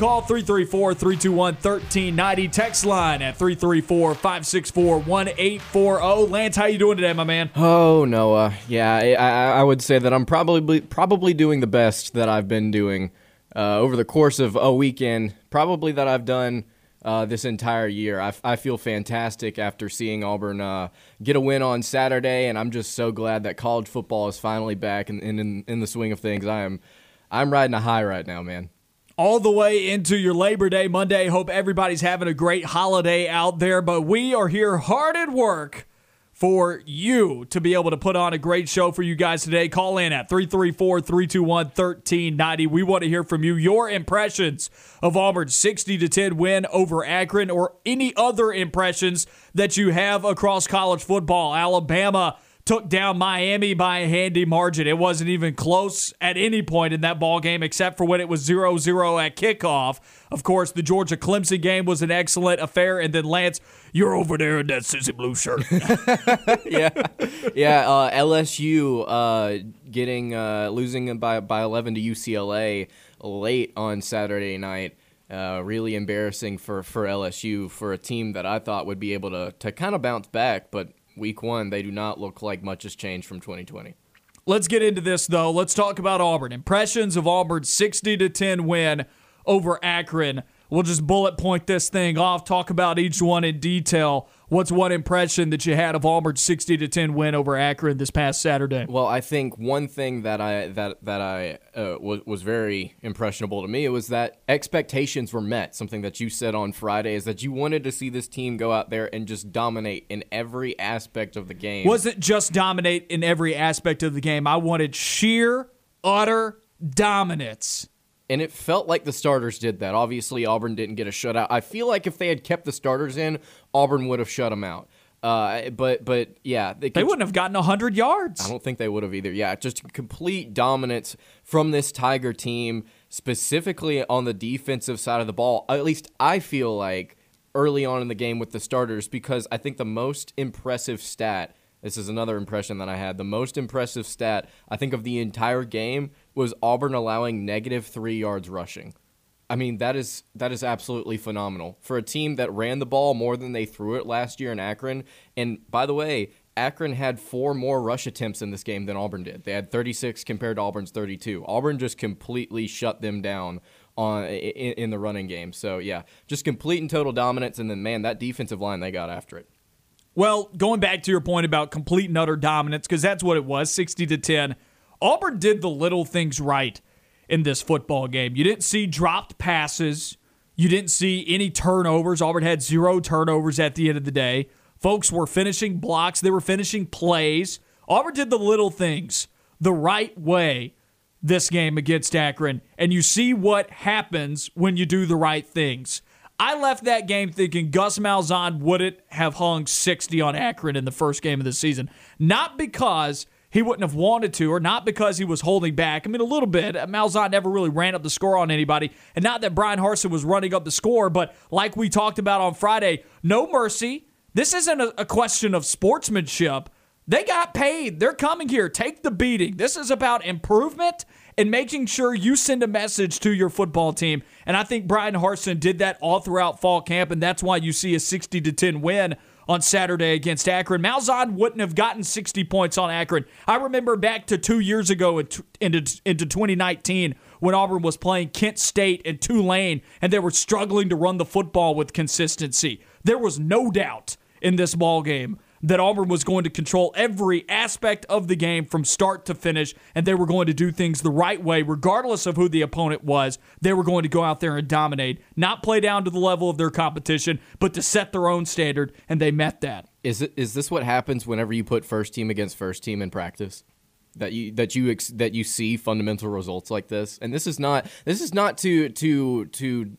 Call 334 321 1390. Text line at 334 564 1840. Lance, how you doing today, my man? Oh, Noah. Yeah, I, I, would say that I'm probably probably doing the best that I've been doing uh, over the course of a weekend, probably that I've done uh, this entire year. I, I feel fantastic after seeing Auburn uh, get a win on Saturday, and I'm just so glad that college football is finally back and in, in, in the swing of things. I am I'm riding a high right now, man all the way into your Labor Day Monday. Hope everybody's having a great holiday out there, but we are here hard at work for you to be able to put on a great show for you guys today. Call in at 334 321 1390. We want to hear from you your impressions of Auburn's 60 to 10 win over Akron or any other impressions that you have across college football. Alabama took down Miami by a handy margin. It wasn't even close at any point in that ball game except for when it was 0-0 at kickoff. Of course, the Georgia Clemson game was an excellent affair and then Lance, you're over there in that sissy blue shirt. yeah. Yeah, uh, LSU uh, getting uh, losing by by 11 to UCLA late on Saturday night. Uh, really embarrassing for, for LSU for a team that I thought would be able to, to kind of bounce back, but week one, they do not look like much has changed from 2020. Let's get into this though. Let's talk about Auburn. Impressions of Auburn's 60 to 10 win over Akron. We'll just bullet point this thing off, talk about each one in detail. What's one impression that you had of Auburn's 60 to 10 win over Akron this past Saturday? Well, I think one thing that I that that I uh, was was very impressionable to me was that expectations were met. Something that you said on Friday is that you wanted to see this team go out there and just dominate in every aspect of the game. Wasn't just dominate in every aspect of the game. I wanted sheer utter dominance and it felt like the starters did that. Obviously, Auburn didn't get a shutout. I feel like if they had kept the starters in, Auburn would have shut them out. Uh, but but yeah, they, they wouldn't have gotten hundred yards. I don't think they would have either. Yeah, just complete dominance from this Tiger team, specifically on the defensive side of the ball. At least I feel like early on in the game with the starters, because I think the most impressive stat. This is another impression that I had. The most impressive stat I think of the entire game was Auburn allowing negative three yards rushing. I mean that is that is absolutely phenomenal for a team that ran the ball more than they threw it last year in Akron. And by the way, Akron had four more rush attempts in this game than Auburn did. They had 36 compared to Auburn's 32. Auburn just completely shut them down on in, in the running game. So yeah, just complete and total dominance. And then man, that defensive line they got after it. Well, going back to your point about complete and utter dominance, because that's what it was, 60 to 10 Auburn did the little things right in this football game. You didn't see dropped passes. You didn't see any turnovers. Auburn had zero turnovers at the end of the day. Folks were finishing blocks, they were finishing plays. Auburn did the little things the right way this game against Akron, and you see what happens when you do the right things. I left that game thinking Gus Malzahn wouldn't have hung 60 on Akron in the first game of the season. Not because he wouldn't have wanted to, or not because he was holding back. I mean, a little bit. Malzahn never really ran up the score on anybody, and not that Bryan Harsin was running up the score, but like we talked about on Friday, no mercy. This isn't a, a question of sportsmanship. They got paid. They're coming here. Take the beating. This is about improvement and making sure you send a message to your football team. And I think Bryan Harsin did that all throughout fall camp, and that's why you see a 60 to 10 win on Saturday against Akron. Malzahn wouldn't have gotten 60 points on Akron. I remember back to two years ago into, into 2019 when Auburn was playing Kent State and Tulane, and they were struggling to run the football with consistency. There was no doubt in this ball game that Auburn was going to control every aspect of the game from start to finish, and they were going to do things the right way, regardless of who the opponent was. They were going to go out there and dominate, not play down to the level of their competition, but to set their own standard, and they met that. Is it is this what happens whenever you put first team against first team in practice? That you that you that you see fundamental results like this, and this is not this is not to to to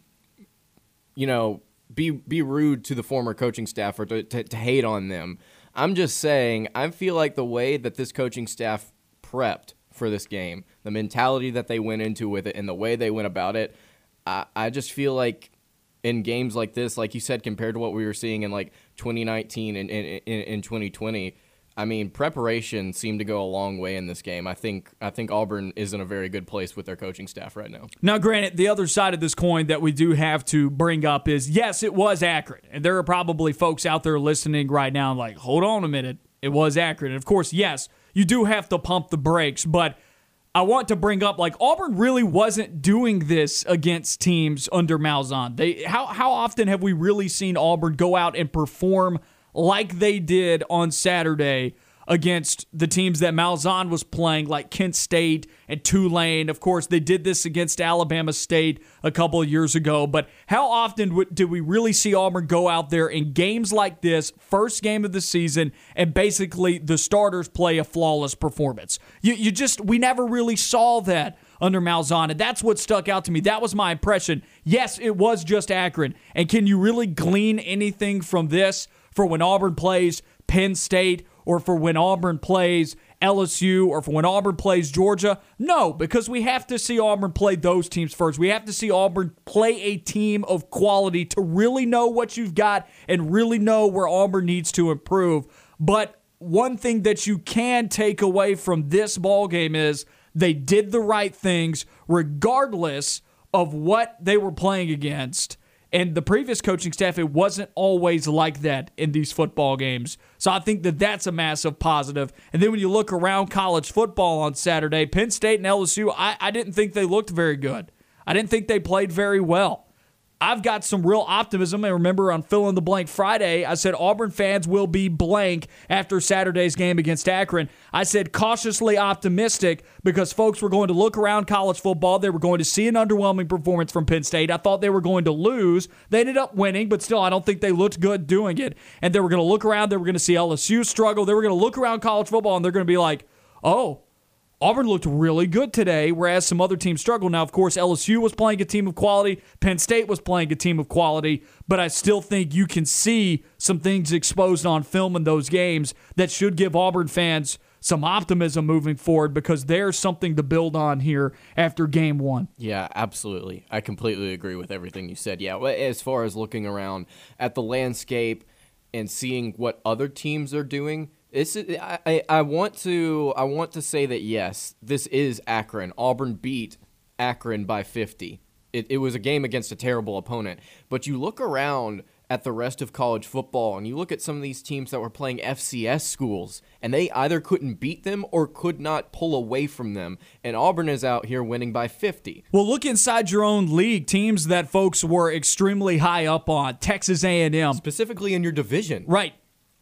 you know be be rude to the former coaching staff or to, to, to hate on them. I'm just saying, I feel like the way that this coaching staff prepped for this game, the mentality that they went into with it, and the way they went about it, I, I just feel like in games like this, like you said, compared to what we were seeing in like 2019 and in, in, in 2020, I mean, preparation seemed to go a long way in this game. I think I think Auburn is in a very good place with their coaching staff right now. Now, granted, the other side of this coin that we do have to bring up is yes, it was Akron. And there are probably folks out there listening right now like, hold on a minute, it was Akron. And of course, yes, you do have to pump the brakes, but I want to bring up like Auburn really wasn't doing this against teams under Malzahn. They how how often have we really seen Auburn go out and perform like they did on Saturday against the teams that Malzahn was playing, like Kent State and Tulane. Of course, they did this against Alabama State a couple of years ago. But how often do we really see Auburn go out there in games like this, first game of the season, and basically the starters play a flawless performance? You, you just, we never really saw that under Malzahn. And that's what stuck out to me. That was my impression. Yes, it was just Akron. And can you really glean anything from this for when Auburn plays Penn State or for when Auburn plays LSU or for when Auburn plays Georgia? No, because we have to see Auburn play those teams first. We have to see Auburn play a team of quality to really know what you've got and really know where Auburn needs to improve. But one thing that you can take away from this ball game is they did the right things regardless of what they were playing against and the previous coaching staff, it wasn't always like that in these football games. So I think that that's a massive positive. And then when you look around college football on Saturday, Penn State and LSU, I, I didn't think they looked very good. I didn't think they played very well. I've got some real optimism. And remember on Fill in the Blank Friday, I said Auburn fans will be blank after Saturday's game against Akron. I said cautiously optimistic because folks were going to look around college football. They were going to see an underwhelming performance from Penn State. I thought they were going to lose. They ended up winning, but still, I don't think they looked good doing it. And they were going to look around. They were going to see LSU struggle. They were going to look around college football and they're going to be like, oh, Auburn looked really good today, whereas some other teams struggled. Now, of course, LSU was playing a team of quality, Penn State was playing a team of quality, but I still think you can see some things exposed on film in those games that should give Auburn fans some optimism moving forward because there's something to build on here after game one. Yeah, absolutely. I completely agree with everything you said. Yeah, as far as looking around at the landscape and seeing what other teams are doing this is, I, I want to I want to say that yes, this is Akron. Auburn beat Akron by 50. It, it was a game against a terrible opponent. But you look around at the rest of college football and you look at some of these teams that were playing FCS schools and they either couldn't beat them or could not pull away from them and Auburn is out here winning by 50. Well, look inside your own league, teams that folks were extremely high up on, Texas A&M, specifically in your division. Right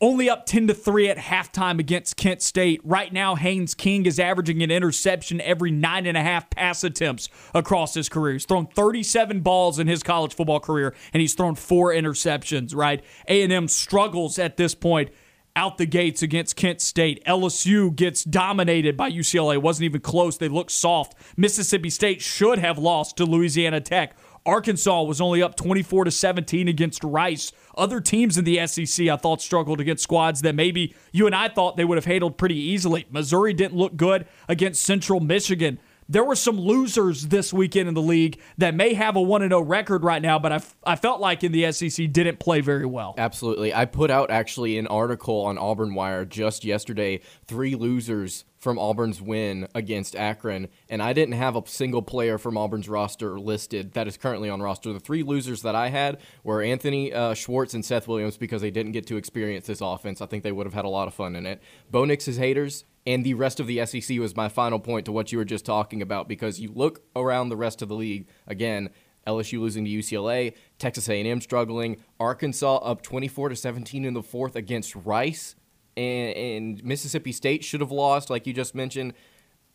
only up 10 to 3 at halftime against Kent State. Right now, Haynes King is averaging an interception every nine and a half pass attempts across his career. He's thrown 37 balls in his college football career, and he's thrown four interceptions, right? A&M struggles at this point out the gates against Kent State. LSU gets dominated by UCLA. It wasn't even close. They look soft. Mississippi State should have lost to Louisiana Tech. Arkansas was only up 24 to 17 against Rice. Other teams in the SEC I thought struggled against squads that maybe you and I thought they would have handled pretty easily. Missouri didn't look good against Central Michigan there were some losers this weekend in the league that may have a 1 0 record right now, but I, I felt like in the SEC didn't play very well. Absolutely. I put out actually an article on Auburn Wire just yesterday three losers from Auburn's win against Akron, and I didn't have a single player from Auburn's roster listed that is currently on roster. The three losers that I had were Anthony uh, Schwartz and Seth Williams because they didn't get to experience this offense. I think they would have had a lot of fun in it. Bo Nix's haters and the rest of the SEC was my final point to what you were just talking about because you look around the rest of the league again. LSU losing to UCLA, Texas A&M struggling, Arkansas up 24 to 17 in the fourth against Rice and, and Mississippi State should have lost, like you just mentioned.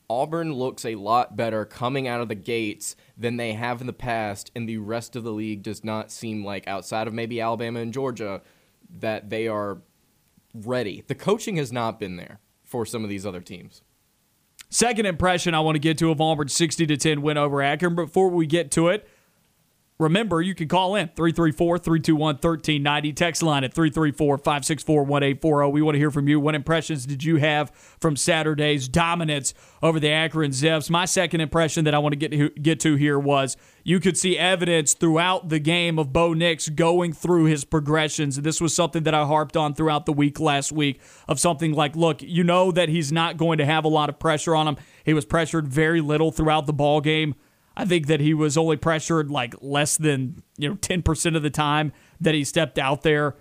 Auburn looks a lot better coming out of the gates than they have in the past, and the rest of the league does not seem like, outside of maybe Alabama and Georgia, that they are ready. The coaching has not been there for some of these other teams. Second impression I want to get to of Auburn's 60 to 10 win over Akron. Before we get to it, Remember, you can call in 334 321 1390. Text line at 334 564 1840. We want to hear from you. What impressions did you have from Saturday's dominance over the Akron Zips? My second impression that I want to get to, get to here was you could see evidence throughout the game of Bo Nix going through his progressions. This was something that I harped on throughout the week last week of something like, look, you know that he's not going to have a lot of pressure on him. He was pressured very little throughout the ball game I think that he was only pressured like less than you know ten percent of the time that he stepped out there.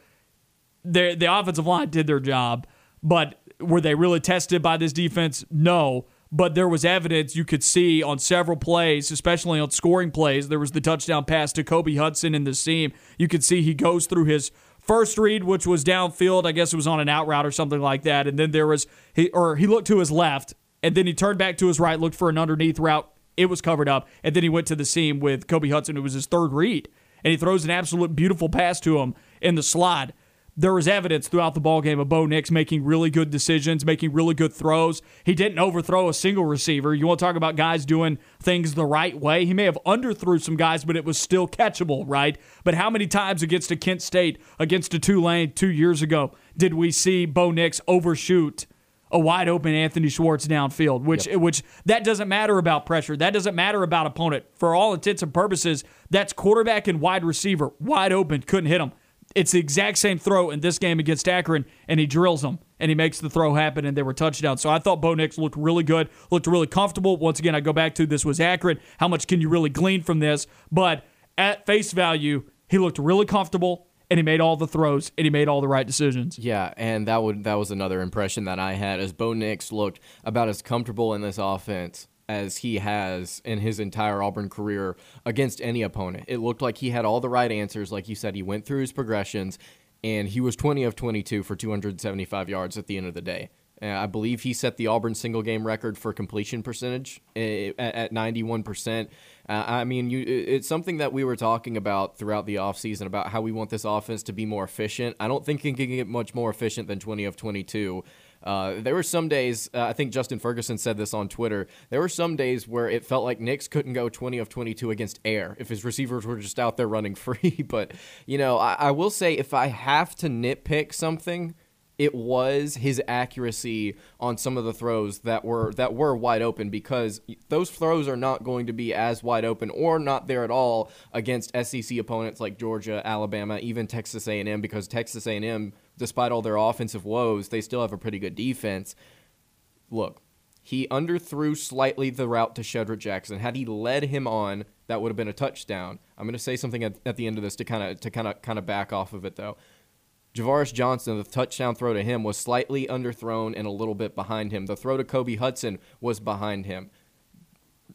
The the offensive line did their job, but were they really tested by this defense? No. But there was evidence you could see on several plays, especially on scoring plays. There was the touchdown pass to Kobe Hudson in the seam. You could see he goes through his first read, which was downfield. I guess it was on an out route or something like that. And then there was he or he looked to his left, and then he turned back to his right, looked for an underneath route, it was covered up. And then he went to the seam with Kobe Hudson, who was his third read. And he throws an absolute beautiful pass to him in the slot. There was evidence throughout the ball game of Bo Nix making really good decisions, making really good throws. He didn't overthrow a single receiver. You want to talk about guys doing things the right way? He may have underthrew some guys, but it was still catchable, right? But how many times against a Kent State, against a Tulane two years ago, did we see Bo Nix overshoot a wide open Anthony Schwartz downfield, which yep. which that doesn't matter about pressure. That doesn't matter about opponent. For all intents and purposes, that's quarterback and wide receiver wide open, couldn't hit him. It's the exact same throw in this game against Akron, and he drills him and he makes the throw happen, and they were touchdowns. So I thought Bo Nix looked really good, looked really comfortable. Once again, I go back to this was Akron. How much can you really glean from this? But at face value, he looked really comfortable and he made all the throws and he made all the right decisions. Yeah, and that would that was another impression that I had as Bo Nix looked about as comfortable in this offense as he has in his entire Auburn career against any opponent. It looked like he had all the right answers like you said he went through his progressions and he was 20 of 22 for 275 yards at the end of the day. I believe he set the Auburn single game record for completion percentage eh, at 91%. Uh, I mean, you, it's something that we were talking about throughout the offseason about how we want this offense to be more efficient. I don't think it can get much more efficient than 20 of 22. Uh, there were some days, uh, I think Justin Ferguson said this on Twitter. There were some days where it felt like Nix couldn't go 20 of 22 against air if his receivers were just out there running free. but, you know, I, I will say if I have to nitpick something, it was his accuracy on some of the throws that were that were wide open because those throws are not going to be as wide open or not there at all against SEC opponents like Georgia, Alabama, even Texas A&M because Texas A&M despite all their offensive woes, they still have a pretty good defense. Look, he underthrew slightly the route to Shedrick Jackson. Had he led him on, that would have been a touchdown. I'm going to say something at, at the end of this to kind of to kind of kind of back off of it though. Ja'Varrius Johnson, the touchdown throw to him was slightly underthrown and a little bit behind him. The throw to Kobe Hudson was behind him.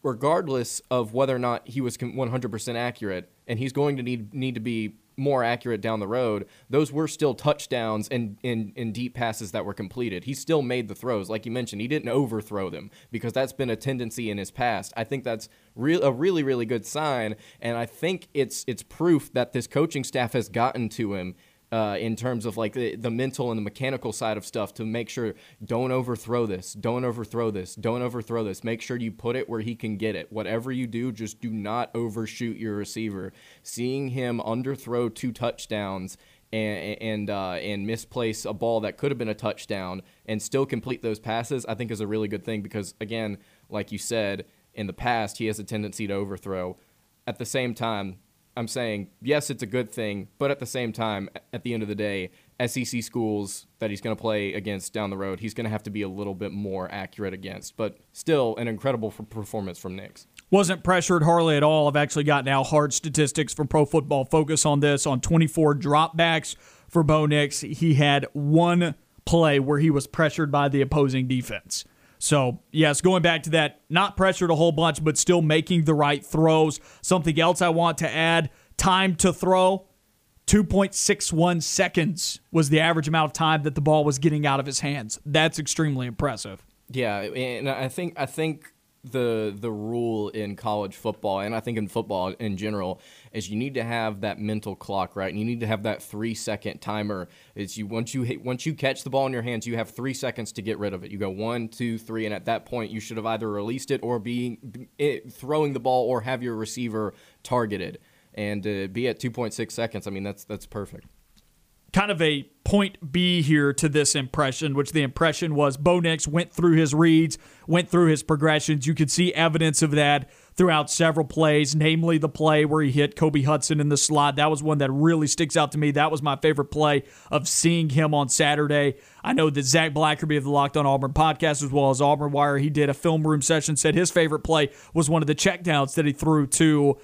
Regardless of whether or not he was 100% accurate, and he's going to need need to be more accurate down the road, those were still touchdowns and in, in deep passes that were completed. He still made the throws. Like you mentioned, he didn't overthrow them because that's been a tendency in his past. I think that's real a really, really good sign. And I think it's it's proof that this coaching staff has gotten to him uh, in terms of like the, the mental and the mechanical side of stuff to make sure don't overthrow this, don't overthrow this, don't overthrow this. Make sure you put it where he can get it. Whatever you do, just do not overshoot your receiver. Seeing him underthrow two touchdowns and and uh, and misplace a ball that could have been a touchdown and still complete those passes, I think is a really good thing because again, like you said, in the past he has a tendency to overthrow. At the same time, I'm saying, yes, it's a good thing, but at the same time, at the end of the day, SEC schools that he's going to play against down the road, he's going to have to be a little bit more accurate against. But still, an incredible performance from Nix. Wasn't pressured hardly at all. I've actually got now hard statistics from Pro Football Focus on this. On 24 dropbacks for Bo Nix, he had one play where he was pressured by the opposing defense. So, yes, going back to that, not pressured a whole bunch, but still making the right throws. Something else I want to add time to throw 2.61 seconds was the average amount of time that the ball was getting out of his hands. That's extremely impressive. Yeah, and I think I think the the rule in college football and I think in football in general is you need to have that mental clock right? And you need to have that three second timer. It's you once you hit, once you catch the ball in your hands you have three seconds to get rid of it. You go one two three and at that point you should have either released it or be, be it, throwing the ball or have your receiver targeted. And to be at 2.6 seconds, I mean that's that's perfect. Kind of a point B here to this impression, which the impression was Bo Nix went through his reads, went through his progressions. You could see evidence of that throughout several plays, namely the play where he hit Kobe Hudson in the slot. That was one that really sticks out to me. That was my favorite play of seeing him on Saturday. I know that Zach Blackerby of the Locked on Auburn podcast, as well as Auburn Wire, he did a film room session, said his favorite play was one of the checkdowns that he threw to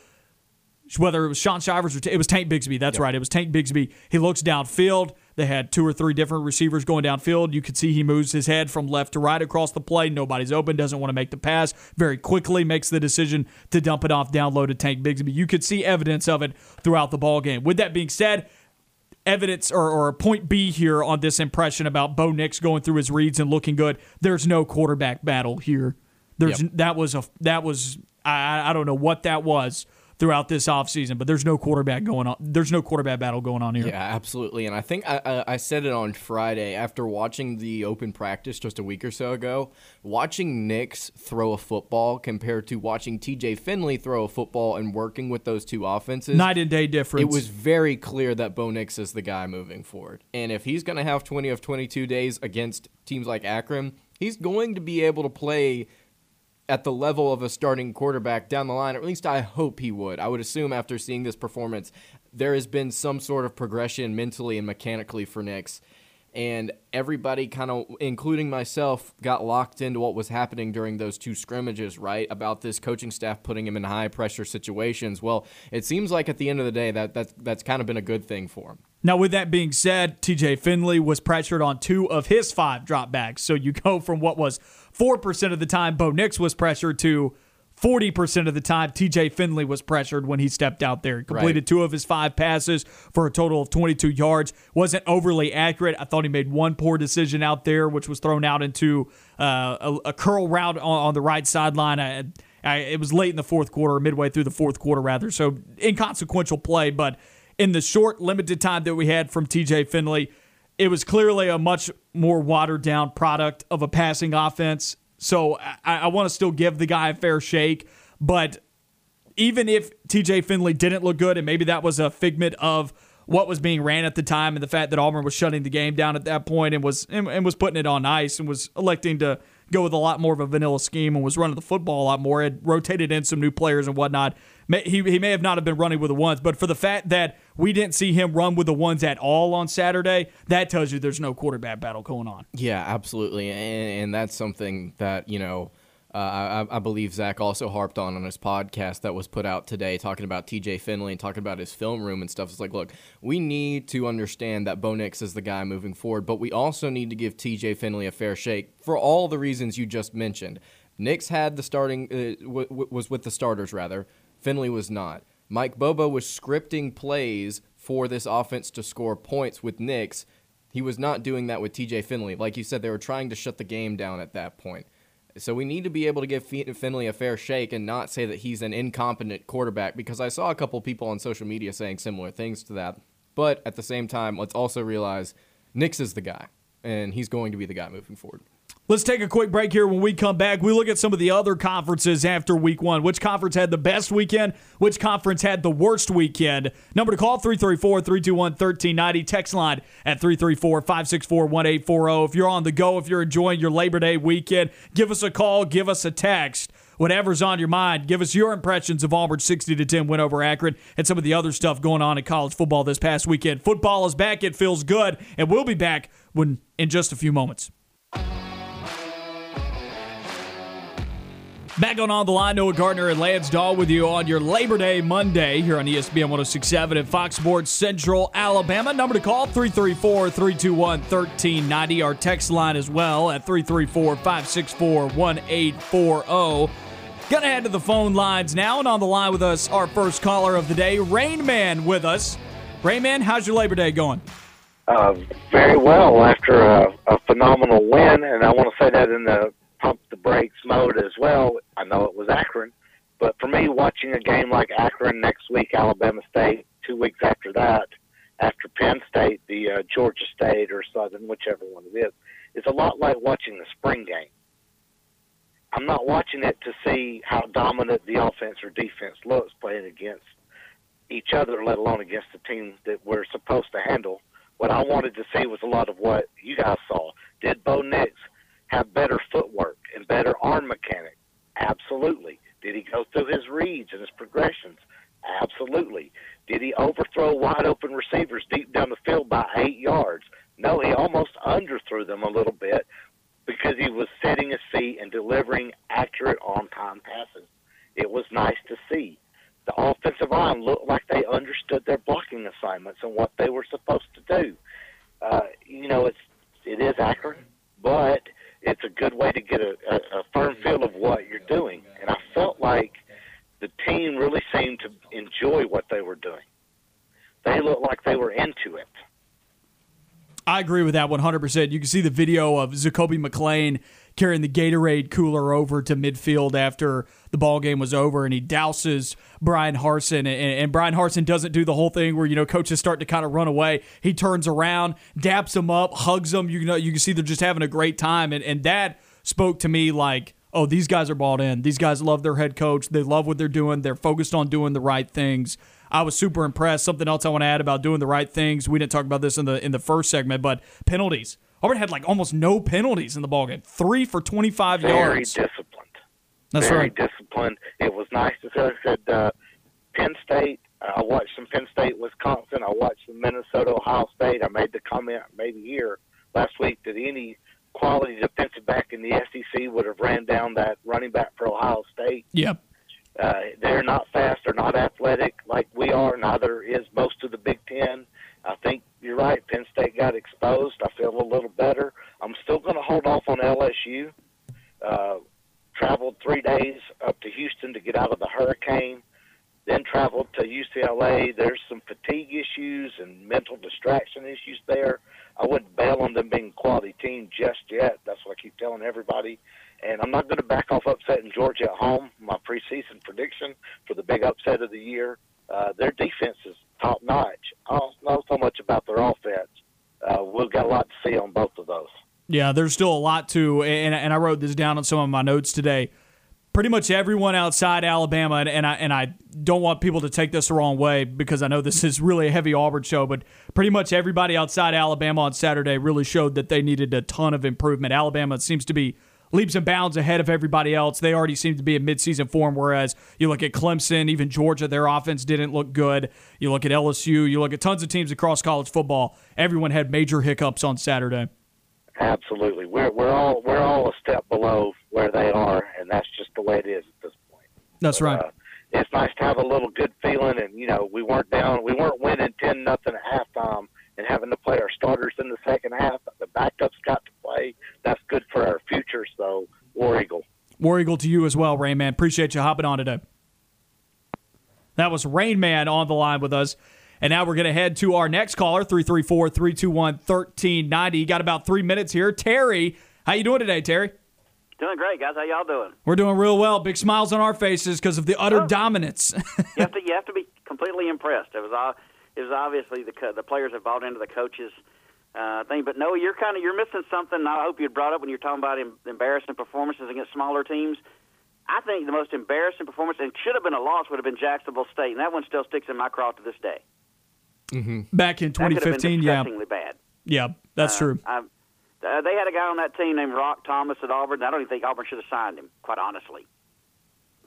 whether it was Shaun Shivers or t- it was Tank Bigsby. That's yep. right. It was Tank Bigsby. He looks downfield. They had two or three different receivers going downfield. You could see he moves his head from left to right across the play. Nobody's open, doesn't want to make the pass. Very quickly makes the decision to dump it off down low to Tank Bigsby. You could see evidence of it throughout the ball game. With that being said, evidence or, or point B here on this impression about Bo Nix going through his reads and looking good. There's no quarterback battle here. There's yep. that was a that was I, I don't know what that was throughout this offseason, but there's no quarterback going on. There's no quarterback battle going on here. Yeah, absolutely. And I think I, I said it on Friday after watching the open practice just a week or so ago. Watching Nix throw a football compared to watching TJ Finley throw a football and working with those two offenses, night and day difference. It was very clear that Bo Nix is the guy moving forward. And if he's going to have 20 of 22 days against teams like Akron, he's going to be able to play at the level of a starting quarterback down the line, at least I hope he would. I would assume after seeing this performance, there has been some sort of progression mentally and mechanically for Nix. And everybody, kind of, including myself, got locked into what was happening during those two scrimmages, right? About this coaching staff putting him in high pressure situations. Well, it seems like at the end of the day, that, that that's kind of been a good thing for him. Now, with that being said, TJ Finley was pressured on two of his five drop dropbacks. So you go from what was 4% of the time Bo Nix was pressured to 40% of the time TJ Finley was pressured when he stepped out there. He completed right. two of his five passes for a total of 22 yards. Wasn't overly accurate. I thought he made one poor decision out there, which was thrown out into uh, a, a, curl route on, on the right sideline. I, I, it was late in the fourth quarter, midway through the fourth quarter, rather. So inconsequential play, but in the short, limited time that we had from TJ Finley, it was clearly a much more watered down product of a passing offense. So I, I want to still give the guy a fair shake. But even if TJ Finley didn't look good, and maybe that was a figment of what was being ran at the time and the fact that Auburn was shutting the game down at that point and was and, and was putting it on ice and was electing to go with a lot more of a vanilla scheme and was running the football a lot more. Had rotated in some new players and whatnot. He, he may have not have been running with the ones, but for the fact that we didn't see him run with the ones at all on Saturday, that tells you there's no quarterback battle going on. Yeah, absolutely, and, and that's something that you know. Uh, I, I, believe Zach also harped on on his podcast that was put out today, talking about TJ Finley and talking about his film room and stuff. It's like, look, we need to understand that Bo Nix is the guy moving forward, but we also need to give TJ Finley a fair shake for all the reasons you just mentioned. Nix had the starting uh, w- w- was with the starters rather. Finley was not. Mike Bobo was scripting plays for this offense to score points with Nix. He was not doing that with TJ Finley. Like you said, they were trying to shut the game down at that point. So we need to be able to give Finley a fair shake and not say that he's an incompetent quarterback because I saw a couple people on social media saying similar things to that. But at the same time, let's also realize Nix is the guy, and he's going to be the guy moving forward. Let's take a quick break here. When we come back, we look at some of the other conferences after week one. Which conference had the best weekend? Which conference had the worst weekend? Number to call 334 321 1390. Text line at 334 564 1840. If you're on the go, if you're enjoying your Labor Day weekend, give us a call, give us a text. Whatever's on your mind, give us your impressions of Auburn 60 to 10 win over Akron and some of the other stuff going on in college football this past weekend. Football is back. It feels good. And we'll be back when in just a few moments. Back on On the Line, Noah Gardner and Lance Dawe with you on your Labor Day Monday here on ESPN 1067 at Fox Sports Central, Alabama. Number to call 334 321 1390. Our text line as well at 334 564 1840. Gonna head to the phone lines now, and on the line with us, our first caller of the day, Rain Man, with us. Rain Man, how's your Labor Day going? Uh, very well after a, a phenomenal win, and I want to say that in the pump the brakes mode as well. I know it was Akron, but for me, watching a game like Akron next week, Alabama State, two weeks after that, after Penn State, the uh, Georgia State or Southern, whichever one it is, it's a lot like watching the spring game. I'm not watching it to see how dominant the offense or defense looks playing against each other, let alone against the team that we're supposed to handle. What I wanted to see was a lot of what you guys saw. Did Bo Nix have better footwork and better arm mechanics? Absolutely. Did he go through his reads and his progressions? Absolutely. Did he overthrow wide open receivers deep down the field by eight yards? No, he almost underthrew them a little bit because he was setting his feet and delivering Akron on time passes. It was nice to see. The offensive line looked like they understood their blocking assignments and what they were supposed to do. Uh, you know, it's it is accurate, but it's a good way to get a, a, a firm feel of what you're doing. And I felt like the team really seemed to enjoy what they were doing. They looked like they were into it. I agree with that 100%. You can see the video of Zakoby McClain carrying the Gatorade cooler over to midfield after the ball game was over, and he douses Bryan Harsin, And, and Bryan Harsin doesn't do the whole thing where you know coaches start to kind of run away. He turns around, daps him up, hugs him. You know, you can see they're just having a great time, and and that spoke to me like. Oh, these guys are bought in. These guys love their head coach. They love what they're doing. They're focused on doing the right things. I was super impressed. Something else I want to add about doing the right things. We didn't talk about this in the in the first segment, but penalties. Auburn had like almost no penalties in the ballgame. Three for 25 Very yards. Very disciplined. That's right. Very right. disciplined. It was nice to see. I said uh, Penn State. I watched some Penn State, Wisconsin. I watched some Minnesota, Ohio State. I made the comment maybe here last week that any quality defensive back in the SEC would have ran down that running back for Ohio State. Yep. Uh, they're not fast. They're not athletic like we are. Neither is most of the Big Ten. I think you're right. Penn State got exposed. I feel a little better. I'm still going to hold off on LSU. Uh, traveled three days up to Houston to get out of the hurricane. Then traveled to UCLA. There's some fatigue issues and mental distraction issues there. I wouldn't bail on them being a quality team just yet. That's what I keep telling everybody. And I'm not going to back off upsetting Georgia at home. My preseason prediction for the big upset of the year. Uh, their defense is top notch. I don't know so much about their offense. Uh, we've got a lot to see on both of those. Yeah, there's still a lot to, and, and I wrote this down on some of my notes today. Pretty much everyone outside Alabama, and, and I and I don't want people to take this the wrong way because I know this is really a heavy Auburn show, but pretty much everybody outside Alabama on Saturday really showed that they needed a ton of improvement. Alabama seems to be leaps and bounds ahead of everybody else. They already seem to be in midseason form, whereas you look at Clemson, even Georgia, their offense didn't look good. You look at LSU, you look at tons of teams across college football. Everyone had major hiccups on Saturday. Absolutely, we're we're all we're all a step below where they are, and that's just the way it is at this point. That's right. Uh, it's nice to have a little good feeling, and you know we weren't down, we weren't winning ten nothing at halftime, and having to play our starters in the second half. The backups got to play. That's good for our future. So, War Eagle. War Eagle to you as well, Rain Man. Appreciate you hopping on today. That was Rain Man on the line with us. And now we're going to head to our next caller, 334 321 1390. You got about three minutes here. Terry, how you doing today, Terry? Doing great, guys. How y'all doing? We're doing real well. Big smiles on our faces because of the utter Oh. dominance. You have to you have to be completely impressed. It was it was obviously the the players have bought into the coaches uh, thing, but no, you're kind of you're missing something. I hope you brought up when you're talking about em- embarrassing performances against smaller teams. I think the most embarrassing performance and should have been a loss would have been Jacksonville State, and that one still sticks in my craw to this day. Back in That could have 2015, been yeah. disgustingly bad. Yeah, that's Uh, true. I, uh, they had a guy on that team named Roc Thomas at Auburn. I don't even think Auburn should have signed him, quite honestly.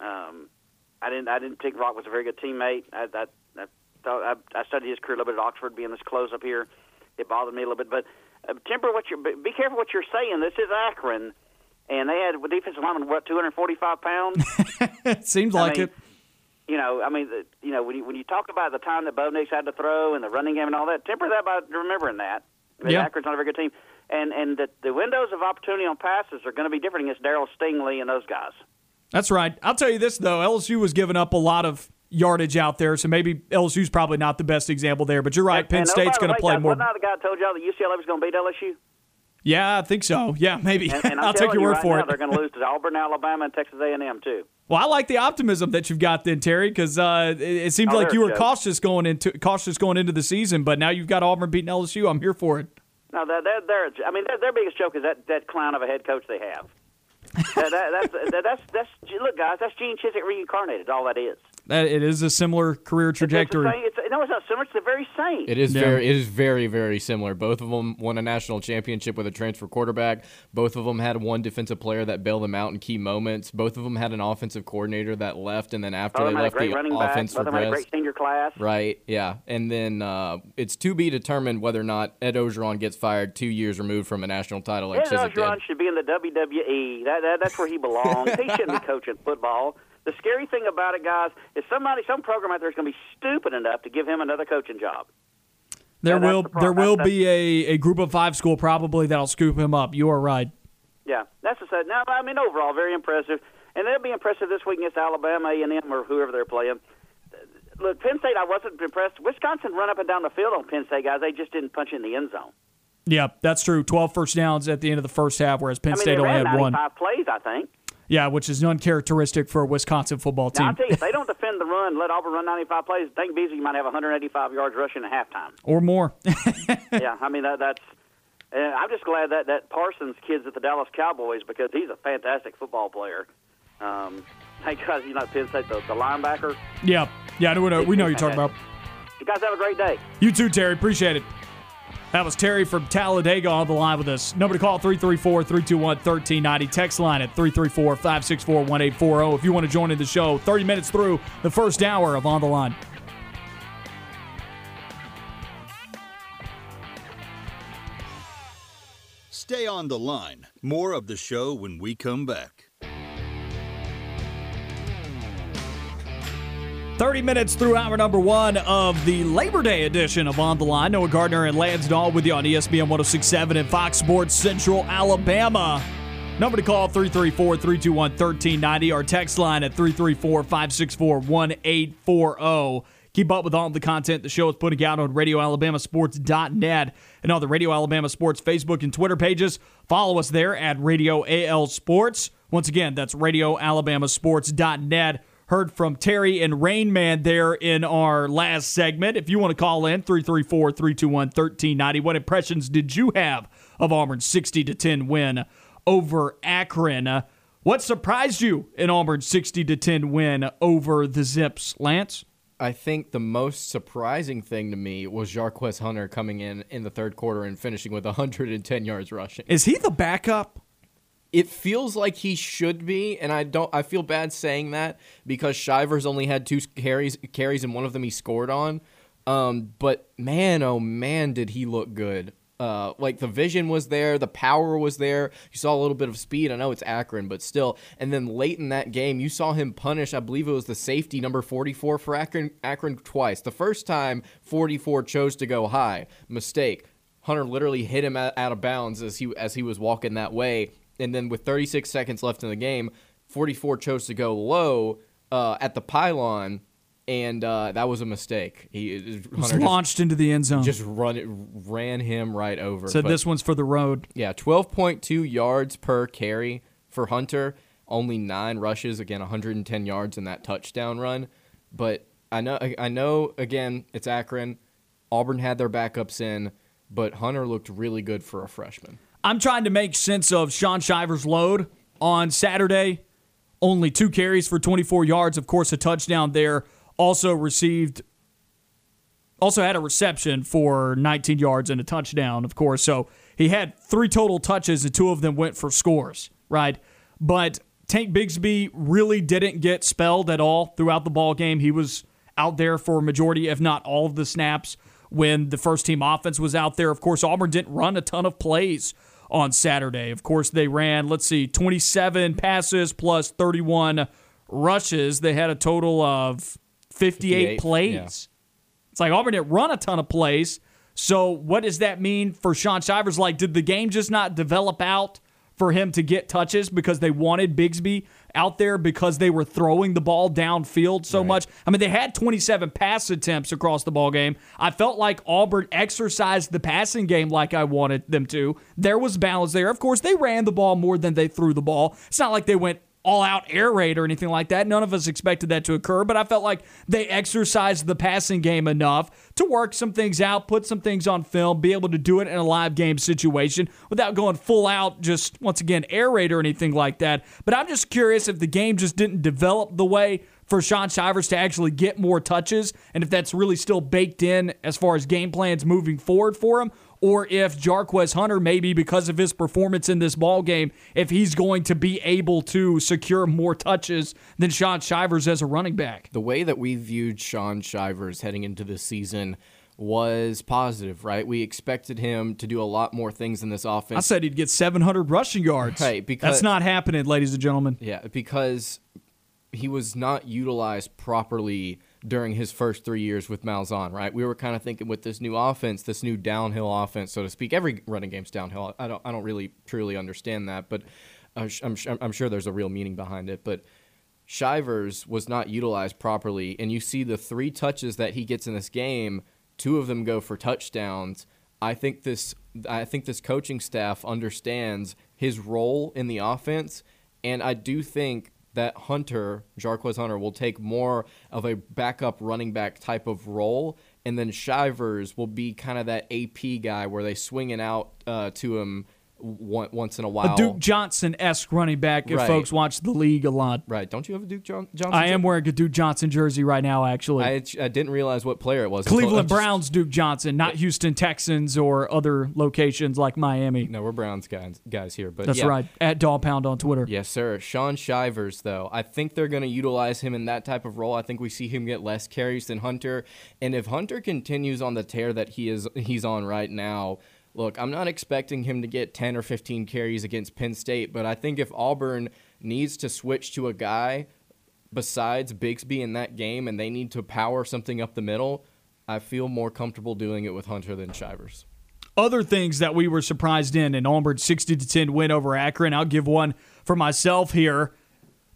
Um, I didn't. I didn't think Roc was a very good teammate. I, I, I thought I, I studied his career a little bit at Oxford, being this close up here. It bothered me a little bit, but uh, temper what you're. Be careful what you're saying. This is Akron, and they had defensive linemen what 245 pounds. it seems I like mean, it. you know, I mean, the, you know, when you when you talk about the time that Bo Nix had to throw and the running game and all that, temper that by remembering that. I mean, Yeah. Akron's not a very good team, and and the, the windows of opportunity on passes are going to be different against Daryl Stingley and those guys. That's right. I'll tell you this though, LSU was giving up a lot of yardage out there, so maybe LSU's probably not the best example there. But you're right. And- Penn and, oh, State's going to play guys, more. Wasn't the guy told y'all that UCLA was going to beat LSU? Yeah, I think so. Yeah, maybe. And, and I'll take your you word right for now, it. They're going to lose to Auburn, Alabama, and Texas A&M too. Well, I like the optimism that you've got then, Terry, because uh, it, it seems Oh, like you were cautious going into cautious going into the season, but now you've got Auburn beating LSU. I'm here for it. No, they're, they're, I mean, their, their biggest joke is that that clown of a head coach they have. that, that, that's, that, that's that's look, guys. That's Gene Chizik reincarnated. All that is. That it is a similar career trajectory. It's it's, no, it's not similar. It's the very same. It is Yeah. very, it is very, very similar. Both of them won a national championship with a transfer quarterback. Both of them had one defensive player that bailed them out in key moments. Both of them had an offensive coordinator that left, and then after Both they them had left, great the running back. offense Both of them had a regressed. great senior class. Right, yeah, and then uh, it's to be determined whether or not Ed Orgeron gets fired two years removed from a national title like Ed Chizik did. Should be in the WWE. That, that that's where he belongs. he shouldn't be coaching football. The scary thing about it, guys, is somebody, some program out there is going to be stupid enough to give him another coaching job. There will the there will that's- be a, a group of five school probably that'll scoop him up. You are right. Yeah, that's the. Now, I mean, overall, very impressive, and they'll be impressive this week against Alabama, A and M, or whoever they're playing. Look, Penn State, I wasn't impressed. Wisconsin run up and down the field on Penn State guys. They just didn't punch in the end zone. Yeah, that's true. 12 first downs at the end of the first half, whereas Penn I mean, State only had one. Five plays, I think. Yeah, which is uncharacteristic for a Wisconsin football Now, I'll team. tell you, if they don't defend the run, let Auburn run 95 plays, I think Beasley might have 185 yards rushing at halftime. or more. yeah, I mean that that's. And I'm just glad that that Parsons kid's at the Dallas Cowboys because he's a fantastic football player. Um, hey guys, you know Penn State, the, the linebacker. yeah, yeah, I know, we know, we know what you're talking about. You guys have a great day. You too, Terry. Appreciate it. That was Terry from Talladega on the line with us. Number to call 334 321 1390. Text line at 334 564 1840 if you want to join in the show. 30 minutes through the first hour of On the Line. Stay on the line. More of the show when we come back. 30 minutes through hour number one of the Labor Day edition of On the Line. Noah Gardner and Lance Dawe with you on ESPN 1067 and Fox Sports Central Alabama. Number to call 334 321 1390. Our text line at 334 564 1840. Keep up with all the content the show is putting out on RadioAlabamaSports.net and on the Radio Alabama Sports Facebook and Twitter pages. Follow us there at Radio AL Sports. Once again, that's RadioAlabamaSports.net. Heard from Terry and Rainman there in our last segment. If you want to call in, 334 321 1390. What impressions did you have of Auburn's 60 to 10 win over Akron? Uh, What surprised you in Auburn's 60 to 10 win over the Zips, Lance? I think the most surprising thing to me was Jarquez Hunter coming in in the third quarter and finishing with 110 yards rushing. Is he the backup? It feels like he should be, and I don't. I feel bad saying that because Shivers only had two carries, carries, and one of them he scored on. Um, but man, oh man, did he look good! Uh, like the vision was there, the power was there. You saw a little bit of speed. I know it's Akron, but still. And then late in that game, you saw him punish. I believe it was the safety number 44 for Akron. Akron twice. The first time, 44 chose to go high. Mistake. Hunter literally hit him out, out of bounds as he as he was walking that way. And then with 36 seconds left in the game, 44 chose to go low uh, at the pylon, and uh, that was a mistake. He Was just- launched into the end zone. just run ran him right over. Said But, this one's for the road. yeah, twelve point two yards per carry for Hunter. Only nine rushes, again, 110 yards in that touchdown run. But I know, I know, again, it's Akron. Auburn had their backups in, but Hunter looked really good for a freshman. I'm trying to make sense of Shaun Shivers' load on Saturday. Only two carries for 24 yards. Of course, a touchdown there. Also received, also had a reception for 19 yards and a touchdown, of course. So he had three total touches, and two of them went for scores, right? But Tank Bigsby really didn't get spelled at all throughout the ball game. He was out there for a majority, if not all of the snaps, when the first team offense was out there. Of course, Auburn didn't run a ton of plays on Saturday. Of course, they ran, let's see, 27 passes plus 31 rushes. They had a total of 58, 58, plays. yeah. It's like Auburn didn't run a ton of plays. So what does that mean for Shaun Shivers? Like, did the game just not develop out for him to get touches because they wanted Bigsby out there because they were throwing the ball downfield so much? I mean, they had 27 pass attempts across the ball game. I felt like Auburn exercised the passing game like I wanted them to. There was balance there. Of course, they ran the ball more than they threw the ball. It's not like they went all out air raid or anything like that. None of us expected that to occur, but I felt like they exercised the passing game enough to work some things out, put some things on film, be able to do it in a live game situation without going full out, just once again, air raid or anything like that. But I'm just curious if the game just didn't develop the way for Shaun Shivers to actually get more touches, and if that's really still baked in as far as game plans moving forward for him, or if Jarquez Hunter, maybe because of his performance in this ball game, if he's going to be able to secure more touches than Shaun Shivers as a running back. The way that we viewed Shaun Shivers heading into this season was positive, right? We expected him to do a lot more things in this offense. I said he'd get 700 rushing yards. Right, because- that's not happening, ladies and gentlemen. Yeah, because he was not utilized properly during his first three years with Malzahn, right? We were kind of thinking with this new offense, this new downhill offense, so to speak. Every running game's downhill. I don't, I don't really truly understand that, but I'm, I'm sure there's a real meaning behind it. But Shivers was not utilized properly, and you see the three touches that he gets in this game. Two of them go for touchdowns. I think this, I think this coaching staff understands his role in the offense, and I do think that Hunter, Jarquez Hunter, will take more of a backup running back type of role, and then Shivers will be kind of that AP guy where they swing it out uh, to him once in a while. A Duke Johnson esque running back if Right. folks watch the league a lot. right? Don't you have a Duke John- Johnson? I am wearing a Duke Johnson jersey right now, actually. I, I didn't realize what player it was. Cleveland just- Browns Duke Johnson, not Houston Texans or other locations like Miami. No, we're Browns guys, guys here, but That's yeah. right. At Dog Pound on Twitter. Yes, sir. Shaun Shivers, though, I think they're going to utilize him in that type of role. I think we see him get less carries than Hunter, and if Hunter continues on the tear that he is he's on right now, look, I'm not expecting him to get 10 or 15 carries against Penn State, but I think if Auburn needs to switch to a guy besides Bigsby in that game, and they need to power something up the middle, I feel more comfortable doing it with Hunter than Shivers. other things that we were surprised in an Auburn 60 to 10 win over Akron. I'll give one for myself here.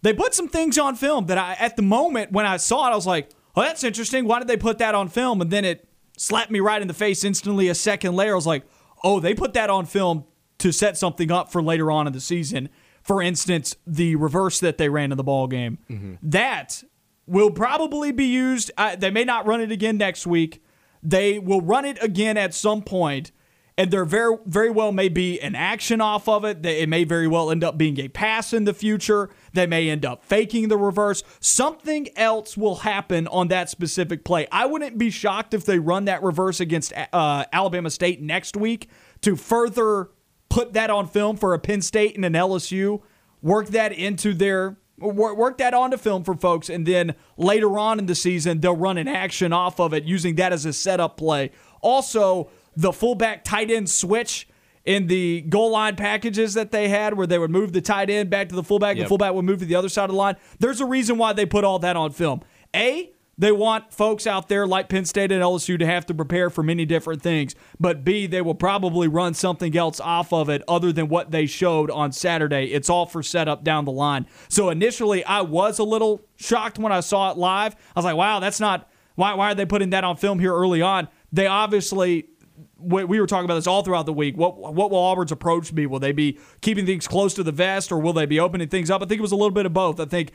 They put some things on film that I at the moment when I saw it I was like, "Oh, that's interesting. Why did they put that on film?" And then it slapped me right in the face instantly a second later. I was like, "Oh, they put that on film to set something up for later on in the season." For instance, the reverse that they ran in the ball game. That will probably be used. Uh, they may not run it again next week. They will run it again at some point, and there very very well may be an action off of it. It may very well end up being a pass in the future. They may end up faking the reverse. Something else will happen on that specific play. I wouldn't be shocked if they run that reverse against uh, Alabama State next week to further put that on film for a Penn State and an LSU. Work that into their work, that onto film for folks, and then later on in the season they'll run an action off of it using that as a setup play. Also, the fullback tight end switch in the goal line packages that they had, where they would move the tight end back to the fullback, the Yep. fullback would move to the other side of the line. There's a reason why they put all that on film. A they want folks out there like Penn State and LSU to have to prepare for many different things. But B, they will probably run something else off of it other than what they showed on Saturday. It's all for setup down the line. So initially, I was a little shocked when I saw it live. I was like, wow, that's not. Why, why are they putting that on film here early on? They obviously we we were talking about this all throughout the week. What what will Auburn's approach be? Will they be keeping things close to the vest, or will they be opening things up? I think it was a little bit of both. I think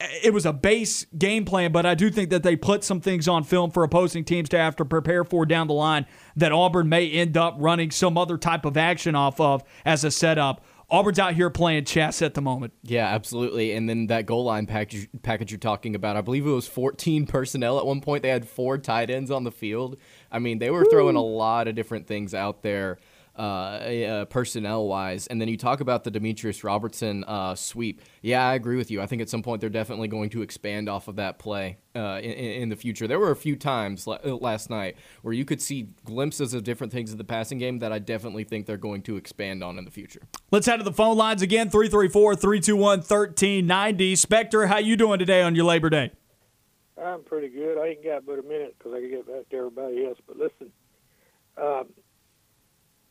it was a base game plan, but I do think that they put some things on film for opposing teams to have to prepare for down the line that Auburn may end up running some other type of action off of as a setup. Auburn's out here playing chess at the moment. Yeah, absolutely. And then that goal line package package you're talking about, I believe it was 14 personnel at one point. They had four tight ends on the field. I mean, they were throwing a lot of different things out there. Uh, uh, personnel wise, and then you talk about the Demetrius Robertson uh, sweep. Yeah, I agree with you. I think at some point they're definitely going to expand off of that play uh, in, in the future. There were a few times la- uh, last night where you could see glimpses of different things in the passing game that I definitely think they're going to expand on in the future. Let's head to the phone lines again 334 321 1390. Spectre, how you doing today on your Labor Day? I'm pretty good. I ain't got but a minute because I can get back to everybody else. But listen, um,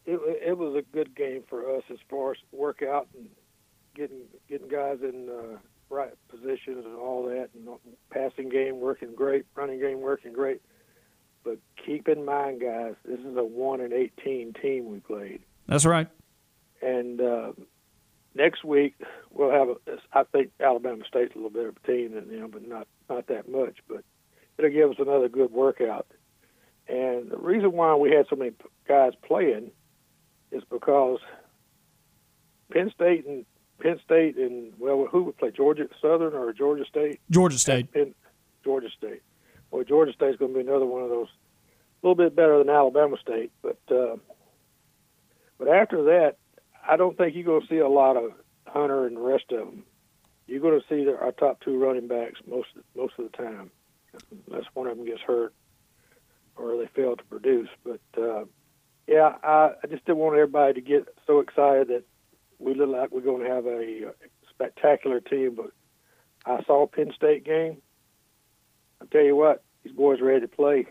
it it was a good game for us as far as workout and getting getting guys in uh, right positions and all that, and passing game working great, running game working great. But keep in mind, guys, this is a one and eighteen team we played, That's right. and uh, next week we'll have. A, I think Alabama State's a little better of a team than them, but not not that much. But it'll give us another good workout. And the reason why we had so many guys playing is because Penn State and Penn State and well, who would play Georgia Southern or Georgia State? Georgia State. Penn, Georgia State. Well, Georgia State's going to be another one of those, a little bit better than Alabama State, but uh, but after that, I don't think you're going to see a lot of Hunter and the rest of them. You're going to see their, our top two running backs most most of the time, unless one of them gets hurt or they fail to produce. But uh, yeah, I, I just didn't want everybody to get so excited that we look like we're going to have a, spectacular team. But I saw Penn State game. I tell you what, these boys are ready to play.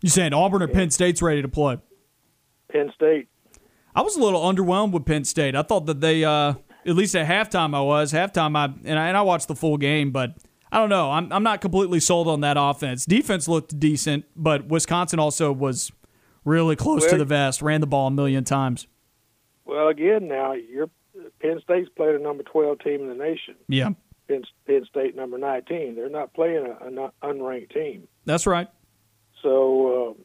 You saying Auburn or Penn State's ready to play? Penn State. I was a little underwhelmed with Penn State. I thought that they, uh, at least at halftime, I was halftime. I and I, and I watched the full game, but I don't know. I'm I'm not completely sold on that offense. Defense looked decent, but Wisconsin also was really close Well- to the vest. Ran the ball a million times. Well, again, now you're Penn State's played a number 12 team in the nation. Yeah, Penn, Penn State number 19. They're not playing a, an unranked team. that's right. So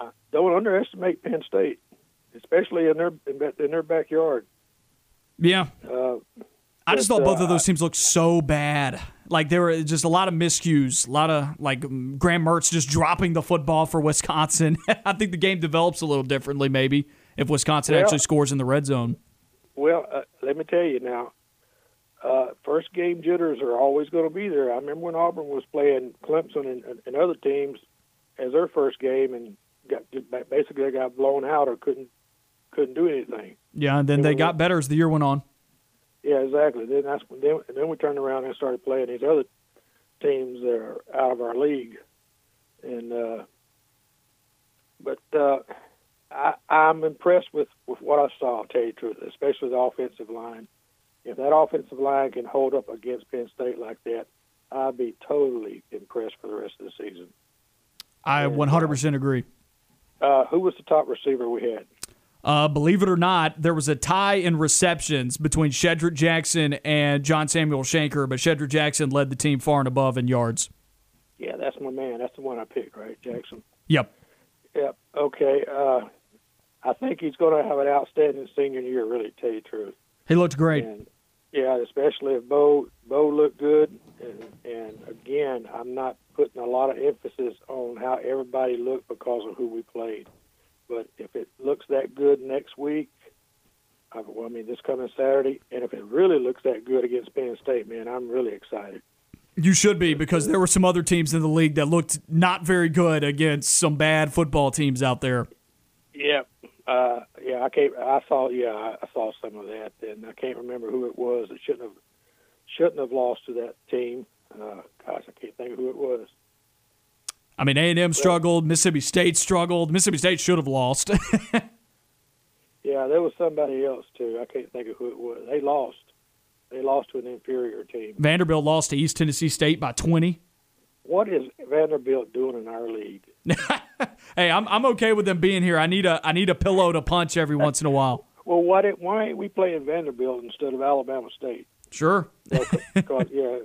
uh, don't underestimate Penn State, especially in their in their backyard. Yeah, Uh, I just thought both uh, of those teams looked so bad. Like there were just a lot of miscues, a lot of like Graham Mertz just dropping the football for Wisconsin. I think the game develops a little differently, maybe if Wisconsin Well- actually scores in the red zone. well, uh, let me tell you now. Uh, first game jitters are always going to be there. I remember when Auburn was playing Clemson and, and other teams as their first game, and got basically got blown out or couldn't couldn't do anything. Yeah, and then they got better as the year went on. Yeah, exactly. Then that's when then, and then we turned around and started playing these other teams that are out of our league, and uh, but uh, I, I'm impressed with with what I saw. I'll tell you the truth, especially the offensive line. If that offensive line can hold up against Penn State like that, I'd be totally impressed for the rest of the season. I 100% agree. Uh, who was the top receiver we had? Uh, believe it or not, there was a tie in receptions between Shedrick Jackson and John Samuel Shenker, but Shedrick Jackson led the team far and above in yards. Yeah, that's my man. That's the one I picked, right, Jackson? Yep. Yep. Okay. Uh, I think he's going to have an outstanding senior year. Really, to tell you the truth. He looked great. And yeah, especially if Bo Bo looked good. And and again, I'm not putting a lot of emphasis on how everybody looked because of who we played. But if it looks that good next week, I, well, I mean this coming Saturday, and if it really looks that good against Penn State, man, I'm really excited. You should be because there were some other teams in the league that looked not very good against some bad football teams out there. Yeah, uh, yeah, I can't. I saw. Yeah, I, I saw some of that, and I can't remember who it was that shouldn't have shouldn't have lost to that team. Uh, gosh, I can't think of who it was. I mean, A&M struggled, Mississippi State struggled. Mississippi State should have lost. Yeah, there was somebody else too. I can't think of who it was. They lost. They lost to an inferior team. Vanderbilt lost to East Tennessee State by 20. What is Vanderbilt doing in our league? Hey, I'm I'm okay with them being here. I need a I need a pillow to punch every once in a while. Well, why did, why ain't we playing Vanderbilt instead of Alabama State? Sure. Yeah,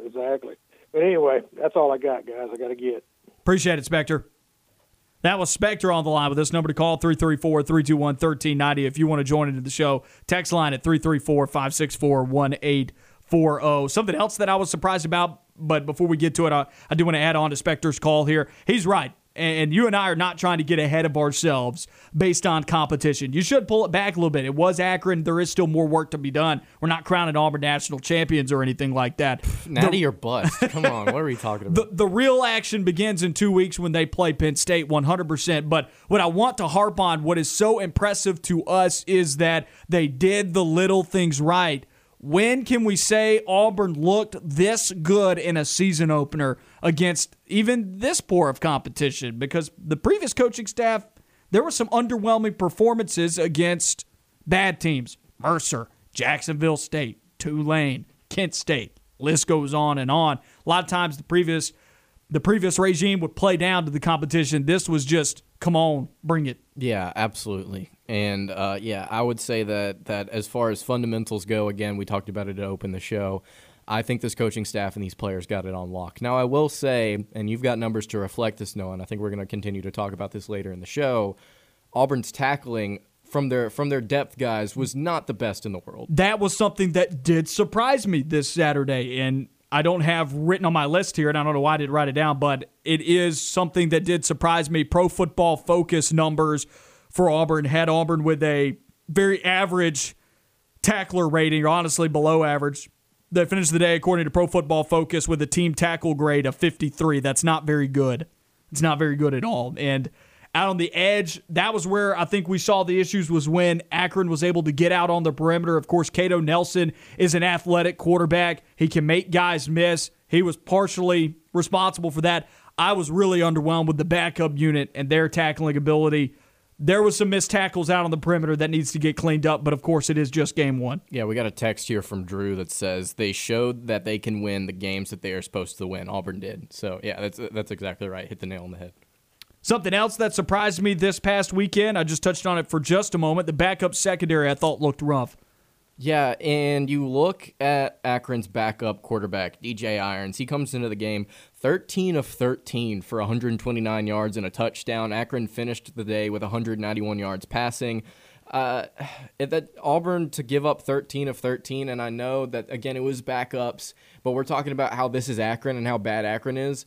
exactly. But anyway, that's all I got, guys. I got to get. Appreciate it, Spectre. That was Spectre on the line with us. Number to call 334 321 1390. If you want to join into the show, text line at 334 564 1840. Something else that I was surprised about, but before we get to it, I, I do want to add on to Spectre's call here. He's right. And you and I are not trying to get ahead of ourselves based on competition. You should pull it back a little bit. It was Akron. There is still more work to be done. We're not crowning Auburn national champions or anything like that. Natty or bust? Come on, what are we talking about? the, the real action begins in two weeks when they play Penn State 100%. But what I want to harp on, what is so impressive to us, is that they did the little things right. When can we say Auburn looked this good in a season opener against even this poor of competition? Because the previous coaching staff, there were some underwhelming performances against bad teams Mercer, Jacksonville State, Tulane, Kent State. List goes on and on. A lot of times the previous the previous regime would play down to the competition. This was just come on, bring it. Yeah, absolutely. And uh, yeah, I would say that that as far as fundamentals go, again, we talked about it to open the show. I think this coaching staff and these players got it on lock. Now, I will say, and you've got numbers to reflect this, Noah, and I think we're going to continue to talk about this later in the show. Auburn's tackling from their from their depth guys was not the best in the world. That was something that did surprise me this Saturday, and I don't have written on my list here, and I don't know why I didn't write it down, but it is something that did surprise me. Pro Football Focus numbers for Auburn had Auburn with a very average tackler rating, or honestly below average. They finished the day, according to Pro Football Focus, with a team tackle grade of 53. That's not very good. It's not very good at all. And out on the edge, that was where I think we saw the issues was when Akron was able to get out on the perimeter. Of course, Kato Nelson is an athletic quarterback. He can make guys miss. He was partially responsible for that. I was really underwhelmed with the backup unit and their tackling ability. There was some missed tackles out on the perimeter that needs to get cleaned up, but of course it is just game one. Yeah, we got a text here from Drew that says they showed that they can win the games that they are supposed to win. Auburn did. So yeah, that's that's exactly right. Hit the nail on the head. Something else that surprised me this past weekend, I just touched on it for just a moment. The backup secondary I thought looked rough. Yeah, and you look at Akron's backup quarterback, DJ Irons. He comes into the game 13 of 13 for 129 yards and a touchdown. Akron finished the day with 191 yards passing. Uh, that Auburn to give up 13 of 13, and I know that again it was backups, but we're talking about how this is Akron and how bad Akron is.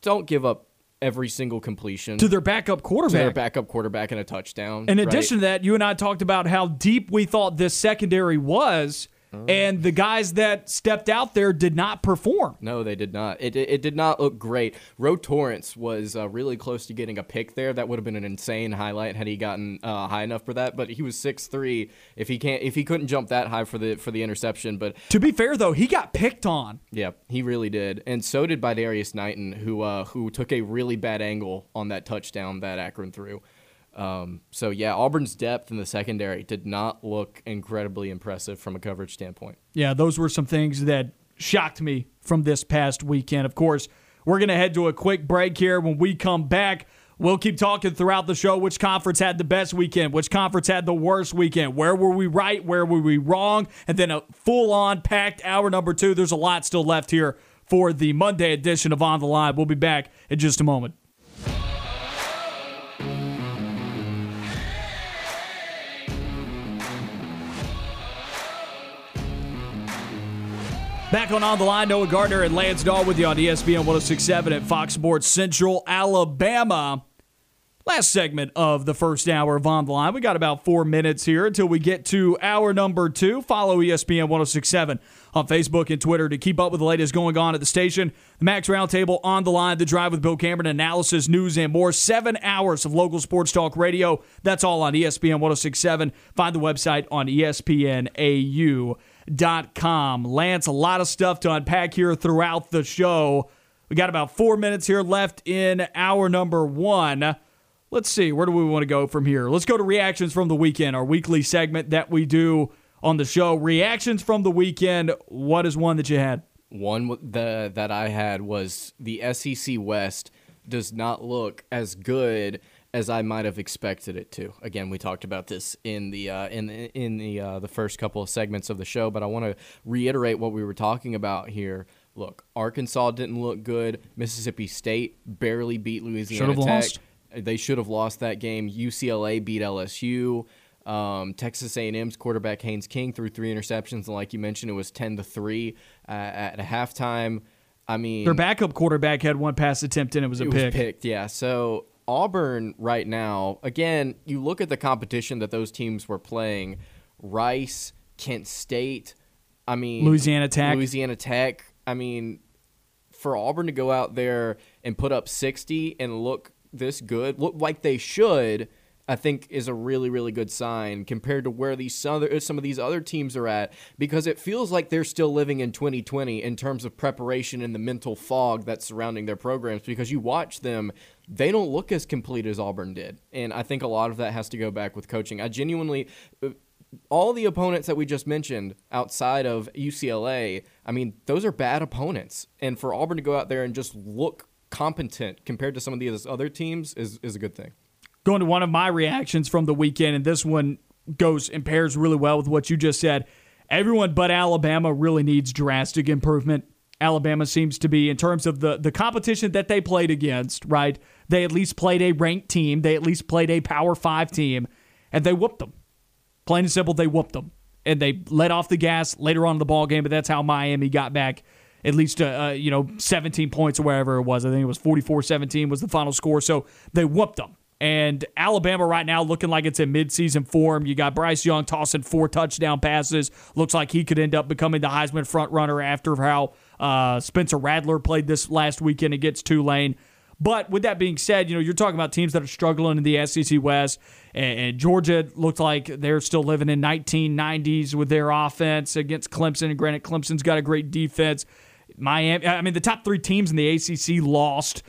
Don't give up every single completion to their backup quarterback. To their backup quarterback and a touchdown. In addition right? to that, you and I talked about how deep we thought this secondary was. Oh. And the guys that stepped out there did not perform. No, they did not. It, it, it did not look great. Ro Torrence was uh, really close to getting a pick there. That would have been an insane highlight had he gotten uh, high enough for that. But he was six three. If he can't, if he couldn't jump that high for the for the interception, but to be fair though, he got picked on. Yeah, he really did, and so did by Darius Knighton, who uh, who took a really bad angle on that touchdown that Akron threw. Um, so yeah, Auburn's depth in the secondary did not look incredibly impressive from a coverage standpoint. Yeah, those were some things that shocked me from this past weekend. Of course, we're going to head to a quick break here. When we come back, we'll keep talking throughout the show which conference had the best weekend, which conference had the worst weekend, where were we right, where were we wrong, and then a full on packed hour number two. There's a lot still left here for the Monday edition of On the Line. We'll be back in just a moment. Back on On the Line, Noah Gardner and Lance Dawe with you on ESPN 1067 at Fox Sports Central, Alabama. Last segment of the first hour of On the Line. We got about four minutes here until we get to hour number two. Follow ESPN 1067 on Facebook and Twitter to keep up with the latest going on at the station. The Max Roundtable on the line, the drive with Bill Cameron, analysis, news, and more. Seven hours of local sports talk radio. That's all on ESPN 1067. Find the website on ESPNAU com. Lance, a lot of stuff to unpack here throughout the show. We got about four minutes here left in hour number one. Let's see, where do we want to go from here? Let's go to reactions from the weekend, our weekly segment that we do on the show. Reactions from the weekend. What is one that you had? One the, that I had was the SEC West does not look as good as I might have expected it to. Again, we talked about this in the uh, in in the uh, the first couple of segments of the show, but I want to reiterate what we were talking about here. Look, Arkansas didn't look good. Mississippi State barely beat Louisiana Tech. Lost. They should have lost that game. UCLA beat LSU. Um, Texas A&M's quarterback Haynes King threw three interceptions, and like you mentioned, it was ten to three uh, at halftime. I mean, their backup quarterback had one pass attempt and it was a it pick. Was picked, yeah. So Auburn right now, again, you look at the competition that those teams were playing Rice, Kent State, I mean, Louisiana Tech. Louisiana Tech. I mean, for Auburn to go out there and put up 60 and look this good, look like they should, I think is a really really good sign compared to where these other some of these other teams are at because it feels like they're still living in 2020 in terms of preparation and the mental fog that's surrounding their programs because you watch them they don't look as complete as Auburn did and I think a lot of that has to go back with coaching. I genuinely uh, all the opponents that we just mentioned outside of UCLA, I mean, those are bad opponents. And for Auburn to go out there and just look competent compared to some of these other teams is, is a good thing going to one of my reactions from the weekend, and this one goes and pairs really well with what you just said. Everyone but Alabama really needs drastic improvement. Alabama seems to be, in terms of the, the competition that they played against, right? They at least played a ranked team, they at least played a Power Five team. and they whooped them. Plain and simple, they whooped them. And they let off the gas later on in the ball game, but that's how Miami got back at least, uh, uh, you know, 17 points or wherever it was. I think it was 44 17 was the final score. So they whooped them. And Alabama right now looking like it's in midseason form. You got Bryce Young tossing four touchdown passes. Looks like he could end up becoming the Heisman front runner after how uh, Spencer Rattler played this last weekend against Tulane. But with that being said, you know, you're talking about teams that are struggling in the SEC West, and, and Georgia looked like they're still living in 1990s with their offense against Clemson. And granted, Clemson's got a great defense. Miami, I mean, the top three teams in the ACC lost.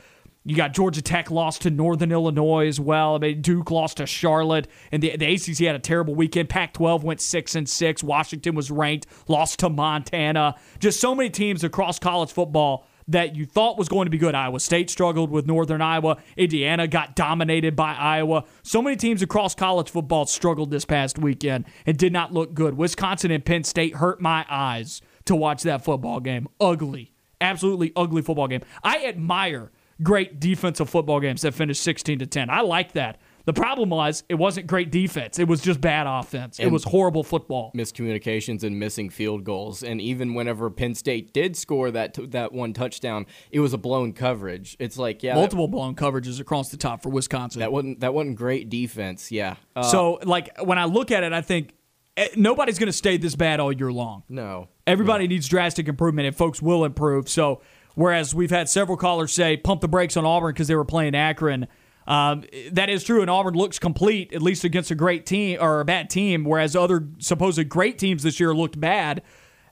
You got Georgia Tech lost to Northern Illinois as well. I mean, Duke lost to Charlotte, and the, the ACC had a terrible weekend. Pac-12 went six and six. Washington was ranked, lost to Montana. Just so many teams across college football that you thought was going to be good. Iowa State struggled with Northern Iowa. Indiana got dominated by Iowa. So many teams across college football struggled this past weekend and did not look good. Wisconsin and Penn State hurt my eyes to watch that football game. Ugly. Absolutely ugly football game. I admire great defensive football games that finished 16 to 10. I like that. The problem was it wasn't great defense. It was just bad offense. It was horrible football. miscommunications and missing field goals. And even whenever Penn State did score that t- that one touchdown, it was a blown coverage. It's like yeah, that, Multiple blown coverages across the top for Wisconsin. that wasn't that wasn't great defense. Yeah, uh, so, like, when I look at it, I think eh, nobody's going to stay this bad all year long. no. Everybody needs drastic improvement, and folks will improve. So, whereas we've had several callers say pump the brakes on Auburn because they were playing Akron, um, that is true, and Auburn looks complete at least against a great team or a bad team, whereas other supposed great teams this year looked bad.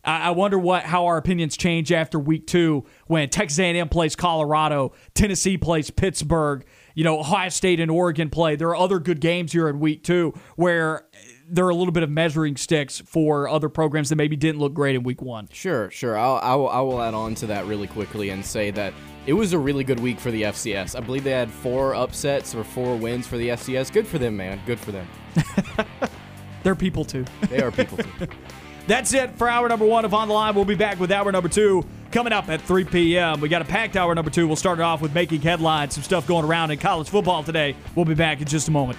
I I wonder what how our opinions change after week two when Texas A&M plays Colorado, Tennessee plays Pittsburgh, you know Ohio State and Oregon play. There are other good games here in week two where there are a little bit of measuring sticks for other programs that maybe didn't look great in week one. Sure, sure. I'll, I will, I will add on to that really quickly and say that it was a really good week for the FCS. I believe they had four upsets or four wins for the FCS. Good for them, man. Good for them. They're people too. They are people too. That's it for hour number one of On the Line. We'll be back with hour number two coming up at 3 p.m. We got a packed hour number two. We'll start it off with making headlines, some stuff going around in college football today. We'll be back in just a moment.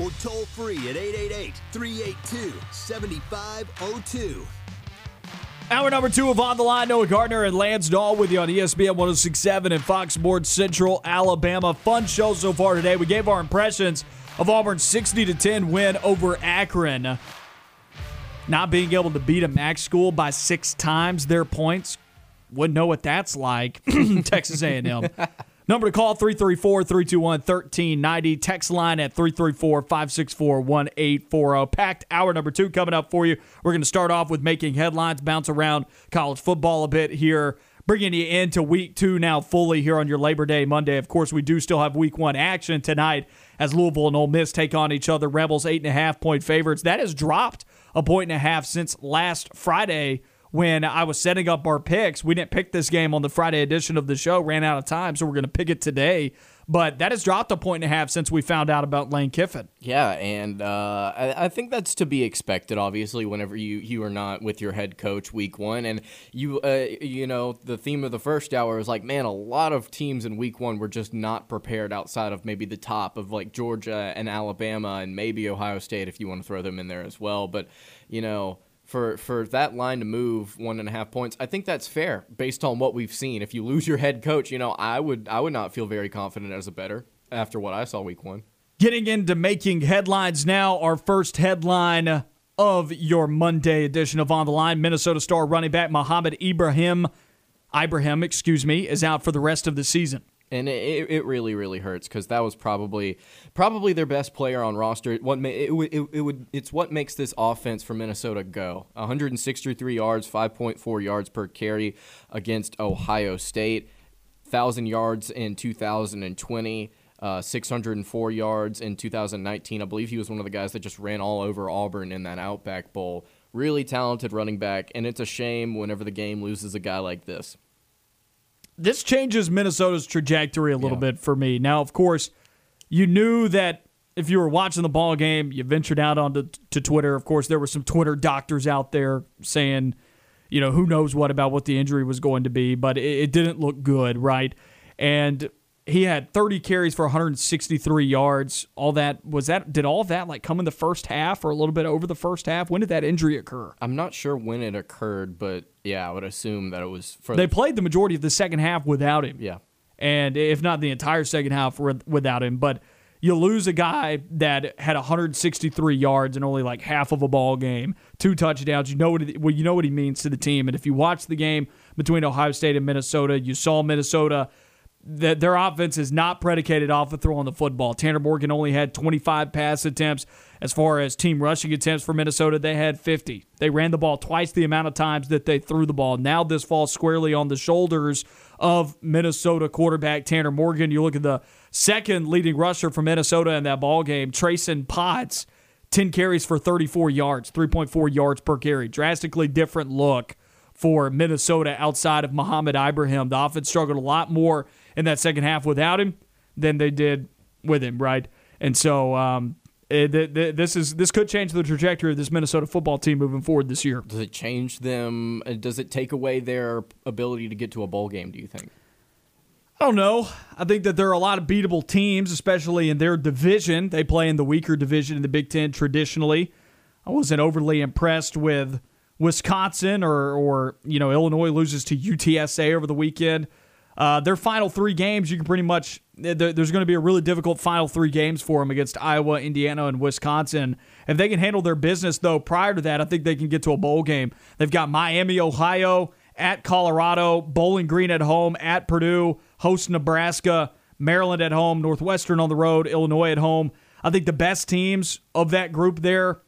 or toll free at 888-382-7502. Hour number two of On the Line. Noah Gardner and Lance Dawe with you on ESPN 1067 and Fox Sports Central Alabama. Fun show so far today. We gave our impressions of Auburn's 60 to 10 win over Akron. Not being able to beat a MAC school by six times their points. Wouldn't know what that's like. Texas A&M. Number to call 334-321-1390. Text line at 334-564-1840. Packed hour number 2 coming up for you. We're going to start off with making headlines, bounce around college football a bit here. Bringing you into week 2 now fully here on your Labor Day Monday. Of course, we do still have week 1 action tonight as Louisville and Ole Miss take on each other. Rebels 8.5 point favorites. That has dropped a point and a half since last Friday when I was setting up our picks. We didn't pick this game on the Friday edition of the show, ran out of time, so we're going to pick it today. But that has dropped a point and a half since we found out about Lane Kiffin. Yeah, and uh, I, I think that's to be expected. Obviously, whenever you you are not with your head coach week one, and you uh, you know the theme of the first hour is like, man, a lot of teams in week one were just not prepared outside of maybe the top of like Georgia and Alabama and maybe Ohio State if you want to throw them in there as well. But you know. For, for that line to move one and a half points, I think that's fair based on what we've seen. If you lose your head coach, you know I would I would not feel very confident as a better after what I saw week one. Getting into making headlines now, our first headline of your Monday edition of On the Line Minnesota star running back Mohamed Ibrahim, Ibrahim, excuse me, is out for the rest of the season. And it, it really really hurts because that was probably probably their best player on roster. What ma- it, it, it would it's what makes this offense for Minnesota go. 163 yards, 5.4 yards per carry against Ohio State, thousand yards in 2020. Uh, 604 yards in 2019. I believe he was one of the guys that just ran all over Auburn in that Outback Bowl. Really talented running back, and it's a shame whenever the game loses a guy like this. This changes Minnesota's trajectory a little Yeah. bit for me. Now, of course, you knew that if you were watching the ball game, you ventured out onto to Twitter. Of course, there were some Twitter doctors out there saying, you know, who knows what about what the injury was going to be, but it, it didn't look good, right? And he had 30 carries for 163 yards. All that was that. Did all that like come in the first half or a little bit over the first half? When did that injury occur? I'm not sure when it occurred, but yeah, I would assume that it was for They played the majority of the second half without him. yeah. and if not the entire second half without him. But you lose a guy that had 163 yards and only like half of a ball game, two touchdowns. You know what? It, well, you know what he means to the team. And if you watch the game between Ohio State and Minnesota, you saw Minnesota. That their offense is not predicated off of throwing the football. Tanner Morgan only had 25 pass attempts. As far as team rushing attempts for Minnesota, they had 50. They ran the ball twice the amount of times that they threw the ball. Now this falls squarely on the shoulders of Minnesota quarterback Tanner Morgan. You look at the second leading rusher for Minnesota in that ball game, Trayson Potts, 10 carries for 34 yards, 3.4 yards per carry. Drastically different look for Minnesota outside of Mohamed Ibrahim. The offense struggled a lot more in that second half without him than they did with him, right? And so um, it, th- th- this is this could change the trajectory of this Minnesota football team moving forward this year. Does it change them? uh, Does it take away their ability to get to a bowl game? Do you think? I don't know. I think that there are a lot of beatable teams, especially in their division. They play in the weaker division in the Big Ten traditionally. I wasn't overly impressed with Wisconsin or, or you know Illinois loses to UTSA over the weekend. Uh, their final three games, you can pretty much there's going to be a really difficult final three games for them against Iowa, Indiana, and Wisconsin. If they can handle their business though, prior to that, I think they can get to a bowl game. They've got Miami, Ohio, at Colorado, Bowling Green at home, at Purdue, host Nebraska, Maryland at home, Northwestern on the road, Illinois at home. I think the best teams of that group there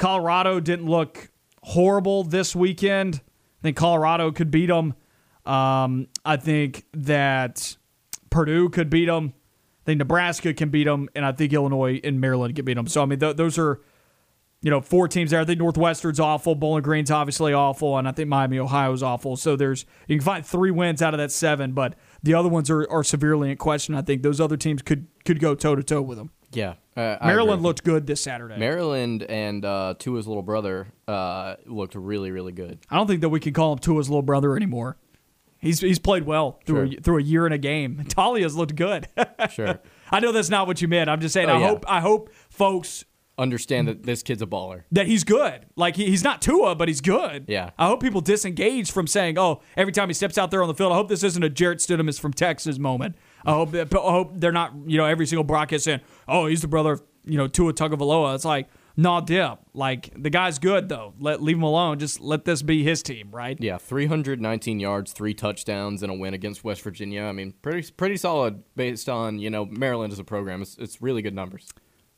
Colorado didn't look horrible this weekend. I think Colorado could beat them. Um, I think that Purdue could beat them. I think Nebraska can beat them, and I think Illinois and Maryland can beat them. So I mean, th- those are you know four teams there. I think Northwestern's awful, Bowling Green's obviously awful, and I think Miami, Ohio's awful. So there's you can find three wins out of that seven, but the other ones are, are severely in question. I think those other teams could could go toe to toe with them. Yeah, uh, Maryland looked good this Saturday. Maryland and uh, Tua's little brother uh, looked really, really good. I don't think that we can call him Tua's little brother anymore. He's he's played well through a, through a year and a game. Taulia's looked good. Sure, I know that's not what you meant. I'm just saying. Oh, I yeah. hope I hope folks understand that this kid's a baller. that he's good. Like he, he's not Tua, but he's good. Yeah. I hope people disengage from saying, "Oh, every time he steps out there on the field." I hope this isn't a Jarrett Stidham is from Texas moment. I hope that, I hope they're not you know every single broadcast saying, "Oh, he's the brother of you know Tua Tagovailoa." It's like. Nah, dip. Like the guy's good though. Let leave him alone. Just let this be his team, right? Yeah, 319 yards, three touchdowns, and a win against West Virginia. I mean, pretty pretty solid based on you know Maryland as a program. It's, it's really good numbers.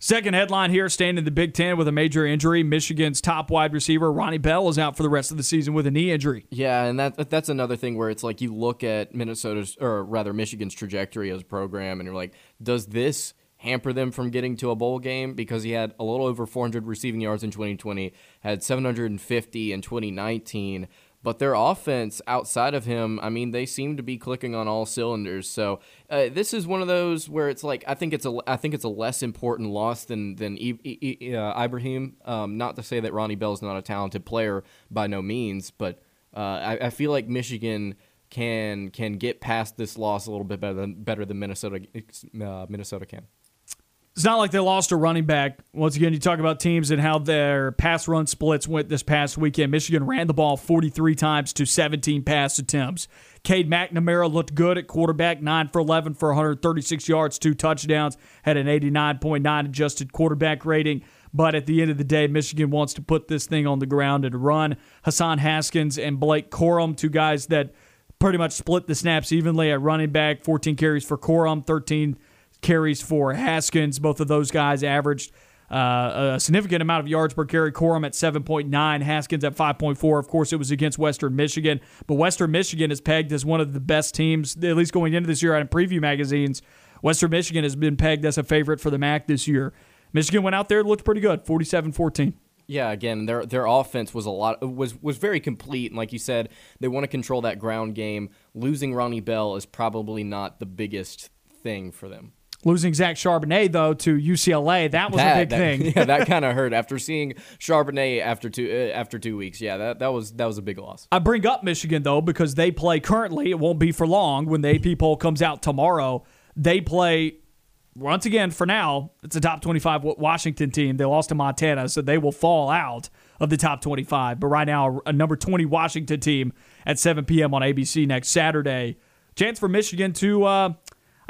Second headline here, staying in the Big Ten with a major injury. Michigan's top wide receiver, Ronnie Bell, is out for the rest of the season with a knee injury. Yeah, and that that's another thing where it's like you look at Minnesota's or rather Michigan's trajectory as a program, and you're like, does this hamper them from getting to a bowl game? Because he had a little over 400 receiving yards in 2020, had 750 in 2019. But their offense outside of him, I mean, they seem to be clicking on all cylinders. So uh, this is one of those where it's like I think it's a I think it's a less important loss than than I- I- uh, Ibrahim. Um, not to say that Ronnie Bell's not a talented player by no means, but uh, I, I feel like Michigan can can get past this loss a little bit better than better than Minnesota uh, Minnesota can. It's not like they lost a running back. Once again, you talk about teams and how their pass run splits went this past weekend. Michigan ran the ball 43 times to 17 pass attempts. Cade McNamara looked good at quarterback, 9 for 11 for 136 yards, two touchdowns, had an 89.9 adjusted quarterback rating. But at the end of the day, Michigan wants to put this thing on the ground and run. Hassan Haskins and Blake Corum, two guys that pretty much split the snaps evenly at running back 14 carries for Corum, 13 carries for Haskins. Both of those guys averaged uh, a significant amount of yards per carry. Corum at 7.9, Haskins at 5.4. Of course, it was against Western Michigan, but Western Michigan is pegged as one of the best teams, at least going into this year in preview magazines. Western Michigan has been pegged as a favorite for the MAC this year. Michigan went out there, looked pretty good, 47-14. Yeah, again, their their offense was a lot was was very complete, and like you said, they want to control that ground game. Losing Ronnie Bell is probably not the biggest thing for them. Losing Zach Charbonnet though to UCLA, that was that, a big that, thing. Yeah, that kind of hurt after seeing Charbonnet after two uh, after two weeks. Yeah, that, that was that was a big loss. I bring up Michigan though because they play currently. It won't be for long when the AP poll comes out tomorrow. They play once again for now. It's a top twenty-five Washington team. They lost to Montana, so they will fall out of the top twenty-five. But right now, a number twenty Washington team at seven p.m. on ABC next Saturday. Chance for Michigan to. Uh,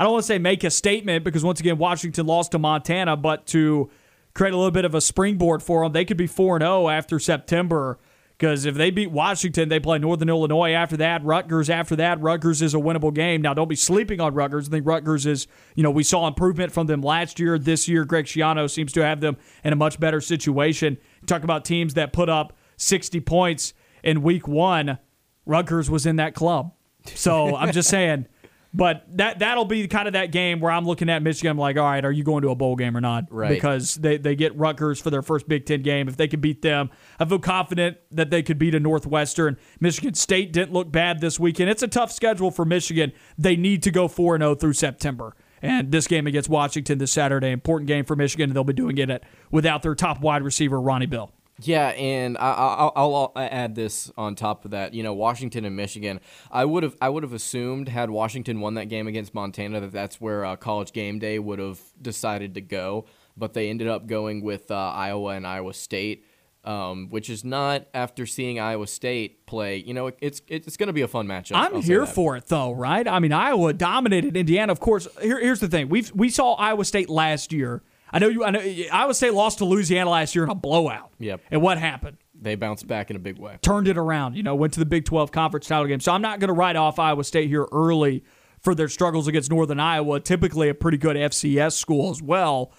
I don't want to say make a statement because once again Washington lost to Montana, but to create a little bit of a springboard for them, they could be 4 0 after September. Because if they beat Washington, they play Northern Illinois after that, Rutgers after that. Rutgers is a winnable game. Now, don't be sleeping on Rutgers. I think Rutgers is, you know, we saw improvement from them last year. This year, Greg Schiano seems to have them in a much better situation. Talk about teams that put up 60 points in week one. Rutgers was in that club. So I'm just saying but that that'll be kind of that game where I'm looking at Michigan. I'm like, all right, are you going to a bowl game or not? Right. Because they, they get Rutgers for their first Big Ten game. If they can beat them, I feel confident that they could beat a Northwestern. Michigan State didn't look bad this weekend. It's a tough schedule for Michigan. They need to go 4 and 0 through September. And this game against Washington this Saturday, important game for Michigan, and they'll be doing it without their top wide receiver, Ronnie Bell. Yeah, and I, will add this on top of that. You know, Washington and Michigan. I would have I would have assumed had Washington won that game against Montana that that's where uh, College Game Day would have decided to go, but they ended up going with uh, Iowa and Iowa State. Um, which is not after seeing Iowa State play. You know, it's it's going to be a fun matchup. I'm here for it though, right? I mean, Iowa dominated Indiana. Of course, here, here's the thing: we we saw Iowa State last year I know you. I know Iowa State lost to Louisiana last year in a blowout. Yep. And what happened? They bounced back in a big way. Turned it around. You know, went to the Big 12 conference title game. So I'm not going to write off Iowa State here early for their struggles against Northern Iowa. Typically a pretty good FCS school as well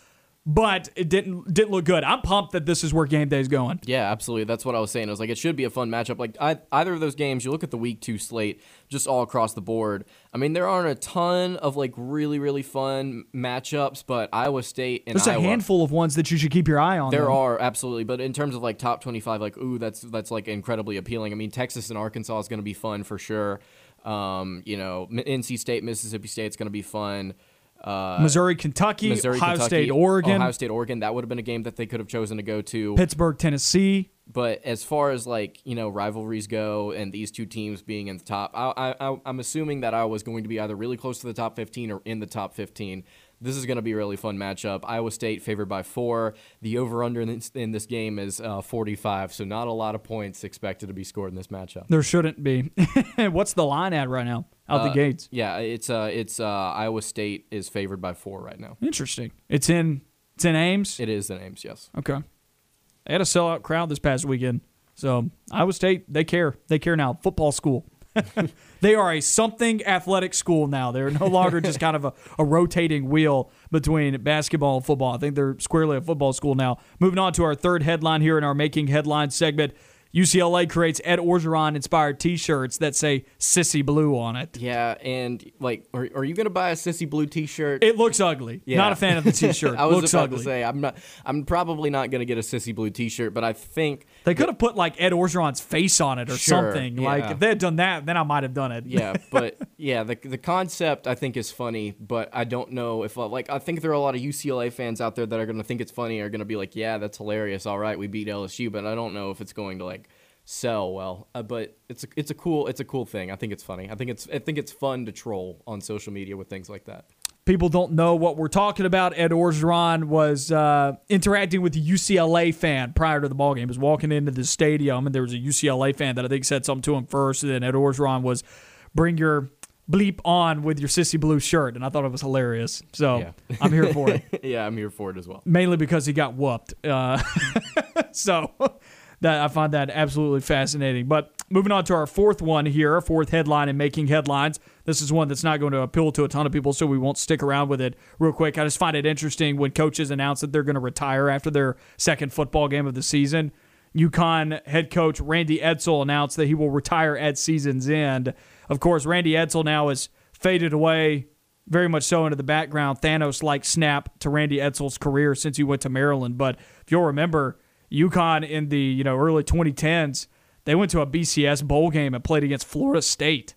but it didn't didn't look good. I'm pumped that this is where game day is going. Yeah, absolutely. That's what I was saying. I was like, it should be a fun matchup. Like I, either of those games, you look at the week two slate, just all across the board. I mean, there aren't a ton of like really really fun matchups, but Iowa State and there's Iowa, a handful of ones that you should keep your eye on. There though. are absolutely, but in terms of like top 25, like ooh, that's that's like incredibly appealing. I mean, Texas and Arkansas is going to be fun for sure. Um, you know, NC State, Mississippi State is going to be fun. Uh, Missouri, Kentucky, Missouri, Ohio Kentucky, State, Oregon, Ohio State, Oregon. That would have been a game that they could have chosen to go to. Pittsburgh, Tennessee. But as far as like you know rivalries go, and these two teams being in the top, I, I, I'm assuming that I was going to be either really close to the top 15 or in the top 15. This is going to be a really fun matchup. Iowa State favored by four. The over under in, in this game is uh, 45, so not a lot of points expected to be scored in this matchup. There shouldn't be. What's the line at right now? Out uh, the gates. Yeah, it's uh, it's uh, Iowa State is favored by four right now. Interesting. It's in it's in Ames. It is in Ames. Yes. Okay. They had a sellout crowd this past weekend, so Iowa State they care. They care now. Football school. they are a something athletic school now. They're no longer just kind of a, a rotating wheel between basketball and football. I think they're squarely a football school now. Moving on to our third headline here in our Making Headlines segment. UCLA creates Ed Orgeron inspired T-shirts that say "Sissy Blue" on it. Yeah, and like, are, are you gonna buy a Sissy Blue T-shirt? It looks ugly. Yeah. Not a fan of the T-shirt. I was looks about ugly. to say I'm not. I'm probably not gonna get a Sissy Blue T-shirt, but I think they could have put like Ed Orgeron's face on it or sure, something. Yeah. Like if they had done that, then I might have done it. yeah, but yeah, the the concept I think is funny, but I don't know if uh, like I think there are a lot of UCLA fans out there that are gonna think it's funny, are gonna be like, yeah, that's hilarious. All right, we beat LSU, but I don't know if it's going to like sell well. Uh, but it's a, it's a cool it's a cool thing. I think it's funny. I think it's I think it's fun to troll on social media with things like that. People don't know what we're talking about. Ed Orgeron was uh, interacting with a UCLA fan prior to the ball game. He was walking into the stadium, and there was a UCLA fan that I think said something to him first. And then Ed Orgeron was, "Bring your bleep on with your sissy blue shirt," and I thought it was hilarious. So yeah. I'm here for it. yeah, I'm here for it as well. Mainly because he got whooped. Uh, so That I find that absolutely fascinating. But moving on to our fourth one here, our fourth headline in making headlines. This is one that's not going to appeal to a ton of people, so we won't stick around with it real quick. I just find it interesting when coaches announce that they're going to retire after their second football game of the season. UConn head coach Randy Edsall announced that he will retire at season's end. Of course, Randy Edsall now has faded away very much so into the background. Thanos like snap to Randy Edsall's career since he went to Maryland. But if you'll remember, UConn in the you know early 2010s, they went to a BCS bowl game and played against Florida State.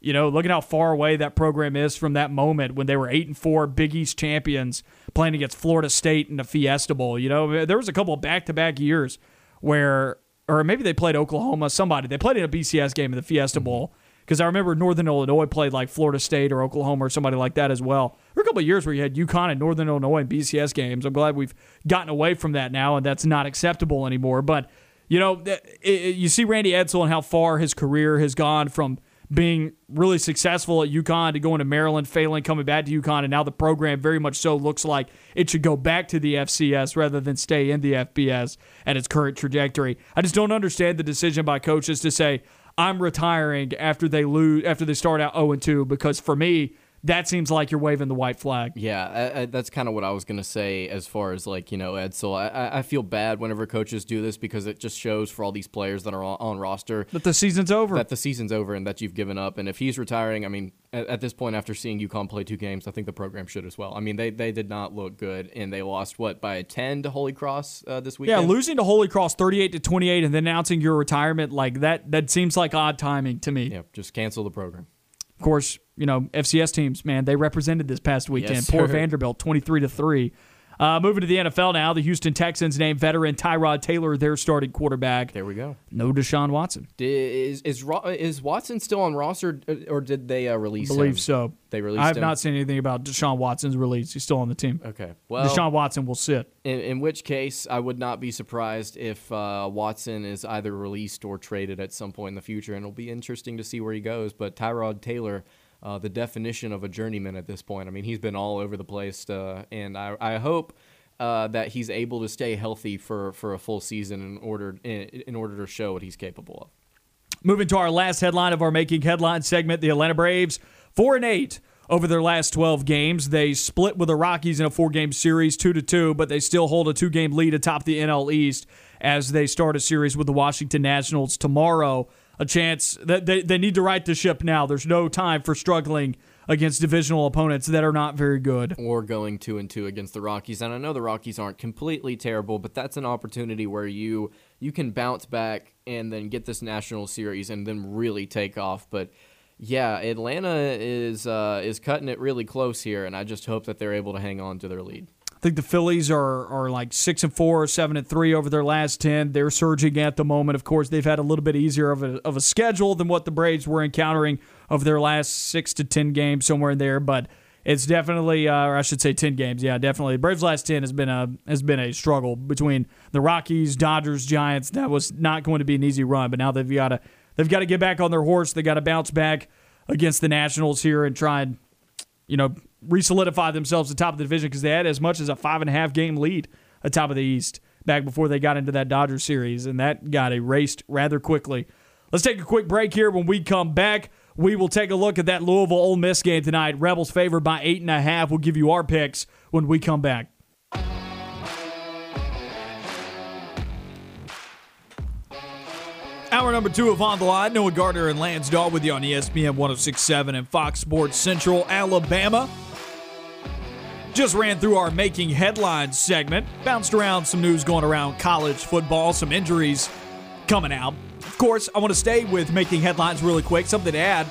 You know, look at how far away that program is from that moment when they were eight and four Big East champions playing against Florida State in the Fiesta Bowl. You know, there was a couple back to back years where, or maybe they played Oklahoma. Somebody they played in a BCS game in the Fiesta mm-hmm. Bowl because I remember Northern Illinois played like Florida State or Oklahoma or somebody like that as well. There were a couple of years where you had UConn and Northern Illinois in BCS games. I'm glad we've gotten away from that now, and that's not acceptable anymore. But you know, it, it, you see Randy Edsall and how far his career has gone from being really successful at UConn to going to Maryland, failing, coming back to UConn, and now the program very much so looks like it should go back to the FCS rather than stay in the FBS at its current trajectory. I just don't understand the decision by coaches to say I'm retiring after they lose after they start out 0 2 because for me that seems like you're waving the white flag. Yeah, I, I, that's kind of what I was gonna say as far as like you know Edsall. I, I feel bad whenever coaches do this because it just shows for all these players that are on, on, roster that the season's over. That the season's over and that you've given up. And if he's retiring, I mean, at, at this point, after seeing UConn play two games, I think the program should as well. I mean, they they did not look good and they lost what by ten to Holy Cross uh, this weekend. Yeah, losing to Holy Cross thirty eight to twenty eight and then announcing your retirement like that that seems like odd timing to me. Yeah, just cancel the program. Of course, you know FCS teams, man, they represented this past weekend. Yes, Poor Vanderbilt, twenty three to three. Uh, moving to the NFL now, the Houston Texans named veteran Tyrod Taylor their starting quarterback. There we go. No Deshaun Watson. Is is is Watson still on roster, or did they uh, release? I believe him? so. They released. I have him? not seen anything about Deshaun Watson's release. He's still on the team. Okay. Well, Deshaun Watson will sit. In, in which case, I would not be surprised if uh, Watson is either released or traded at some point in the future, and it'll be interesting to see where he goes. But Tyrod Taylor uh, the definition of a journeyman at this point. I mean, he's been all over the place, uh, and I, I hope uh, that he's able to stay healthy for, for a full season in order in, in order to show what he's capable of. Moving to our last headline of our making headlines segment, the Atlanta Braves four and eight over their last 12 games. They split with the Rockies in a four-game series, two to two, but they still hold a two-game lead atop the NL East as they start a series with the Washington Nationals tomorrow a chance that they, they need to right the ship now. There's no time for struggling against divisional opponents that are not very good. Or going two and two against the Rockies. And I know the Rockies aren't completely terrible, but that's an opportunity where you you can bounce back and then get this national series and then really take off. But yeah, Atlanta is uh, is cutting it really close here, and I just hope that they're able to hang on to their lead. I think the Phillies are are like six and four, or seven and three over their last ten. They're surging at the moment. Of course, they've had a little bit easier of a of a schedule than what the Braves were encountering over their last six to ten games, somewhere in there. But it's definitely, uh, or I should say, ten games. Yeah, definitely. The Braves' last ten has been a has been a struggle between the Rockies, Dodgers, Giants. That was not going to be an easy run, but now they've got to they've got to get back on their horse. They got to bounce back against the Nationals here and try and you know re-solidify themselves atop of the division because they had as much as a five and a half game lead atop of the East back before they got into that Dodger series, and that got erased rather quickly. Let's take a quick break here. When we come back, we will take a look at that Louisville Ole Miss game tonight. Rebels favored by eight and a half. We'll give you our picks when we come back. Hour number two of On the Line. Noah Gardner and Lance Dawe with you on ESPN 1067 and Fox Sports Central, Alabama. Just ran through our making headlines segment. Bounced around some news going around college football, some injuries coming out. Of course, I want to stay with making headlines really quick. Something to add.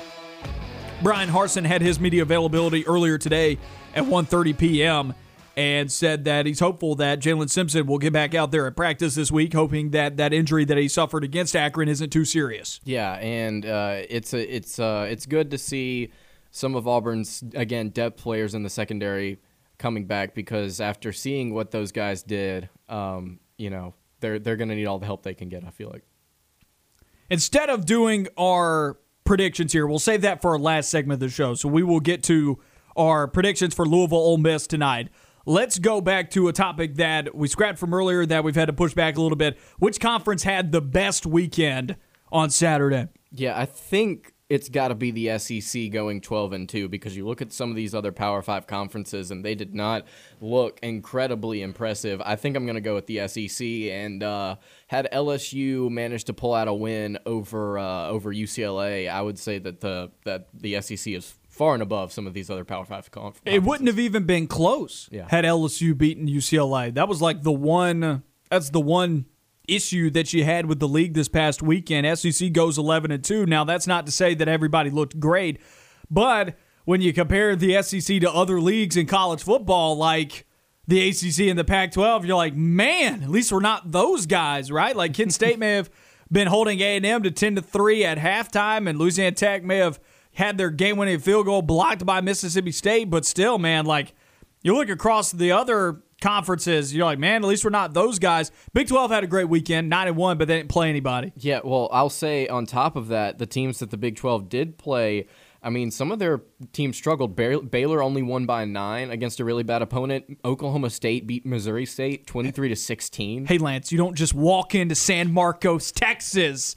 Bryan Harsin had his media availability earlier today at 1:30 p.m and said that he's hopeful that Jaylin Simpson will get back out there at practice this week, hoping that that injury that he suffered against Akron isn't too serious. Yeah, and uh, it's a, it's uh, it's good to see some of Auburn's again depth players in the secondary coming back because after seeing what those guys did, um, you know they're they're going to need all the help they can get. I feel like. Instead of doing our predictions here, we'll save that for our last segment of the show. So we will get to our predictions for Louisville Ole Miss tonight. let's go back to a topic that we scrapped from earlier that we've had to push back a little bit. Which conference had the best weekend on Saturday? Yeah, I think it's got to be the SEC going 12 and 2 because you look at some of these other Power 5 conferences and they did not look incredibly impressive. I think I'm going to go with the SEC and uh, had LSU managed to pull out a win over uh, over UCLA, I would say that the that the SEC is far and above some of these other Power 5 conferences. It wouldn't have even been close Yeah. had LSU beaten UCLA. That was like the one that's the one issue that you had with the league this past weekend. SEC goes 11 and 2. Now that's not to say that everybody looked great, but when you compare the SEC to other leagues in college football like the ACC and the Pac-12, you're like, "Man, at least we're not those guys, right?" Like Kent State may have been holding A&M to 10 to 3 at halftime and Louisiana Tech may have had their game-winning field goal blocked by Mississippi State, but still, man, like you look across the other conferences, you're like, man, at least we're not those guys. Big 12 had a great weekend, 9 and 1, but they didn't play anybody. Yeah, well, I'll say on top of that, the teams that the Big 12 did play, I mean, some of their teams struggled. Baylor Baylor only won by nine against a really bad opponent. Oklahoma State beat Missouri State 23 to 16. Hey, Lance, you don't just walk into San Marcos, Texas,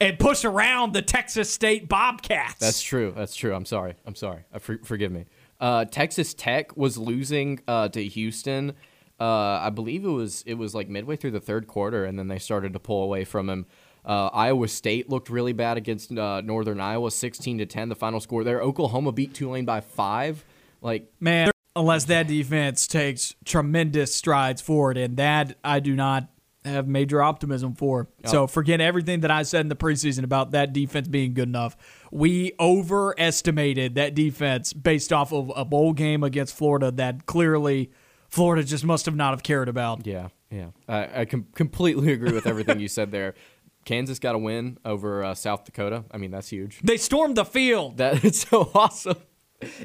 and push around the Texas State Bobcats. That's true. That's true. I'm sorry. I'm sorry. Uh, for, forgive me. Uh, Texas Tech was losing uh, to Houston. Uh, I believe it was it was like midway through the third quarter, and then they started to pull away from him. Uh, Iowa State looked really bad against uh, Northern Iowa, 16 to 10. The final score there. Oklahoma beat Tulane by five. Like man, unless that defense takes tremendous strides forward, and that I do not have major optimism for. So forget everything that I said in the preseason about that defense being good enough. We overestimated that defense based off of a bowl game against Florida that clearly Florida just must have not have cared about. Yeah, yeah. I, I com- completely agree with everything you said there. Kansas got a win over uh, South Dakota. I mean, that's huge. They stormed the field. That is so awesome.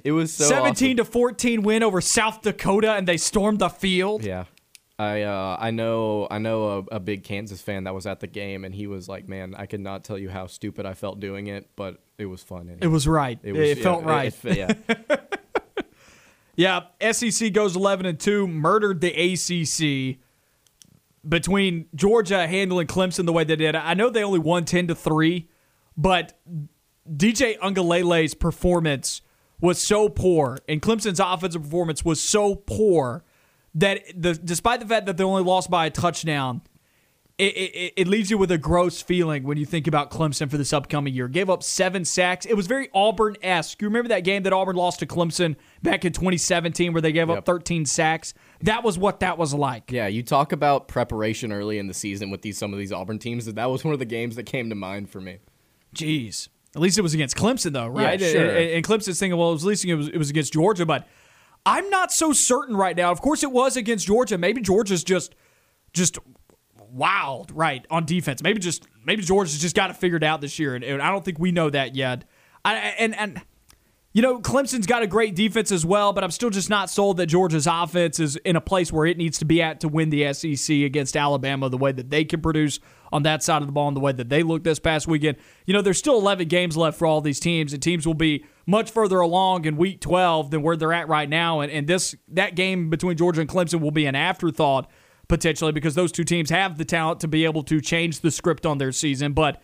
It was so 17 awesome. to 14 win over South Dakota and they stormed the field. Yeah. I uh, I know I know a, a big Kansas fan that was at the game and he was like, "Man, I could not tell you how stupid I felt doing it, but it was fun." Anyway. It was right. It, was- yeah, felt right. it- yeah. Yeah, SEC goes 11 and 2, murdered the ACC between Georgia handling Clemson the way they did. I know they only won 10 to 3, but DJ Uiagalelei's performance was so poor and Clemson's offensive performance was so poor that the despite the fact that they only lost by a touchdown, it, it, it leaves you with a gross feeling when you think about Clemson for this upcoming year. Gave up seven sacks. It was very Auburn esque. You remember that game that Auburn lost to Clemson back in 2017 where they gave up 13 sacks? That was what that was like. yeah, you talk about preparation early in the season with these some of these Auburn teams. That that was one of the games that came to mind for me. Jeez. At least it was against Clemson, though, right? Yeah, sure. And, and Clemson's thinking, well, at least it was, it was against Georgia, but I'm not so certain right now. Of course, it was against Georgia. Maybe Georgia's just just wild, right, on defense. Maybe just maybe Georgia's just got it figured out this year, and, and I don't think we know that yet. I, and and you know, Clemson's got a great defense as well, but I'm still just not sold that Georgia's offense is in a place where it needs to be at to win the SEC against Alabama the way that they can produce on that side of the ball and the way that they looked this past weekend. You know, there's still 11 games left for all these teams, and teams will be much further along in week 12 than where they're at right now. And, and this that game between Georgia and Clemson will be an afterthought potentially because those two teams have the talent to be able to change the script on their season. But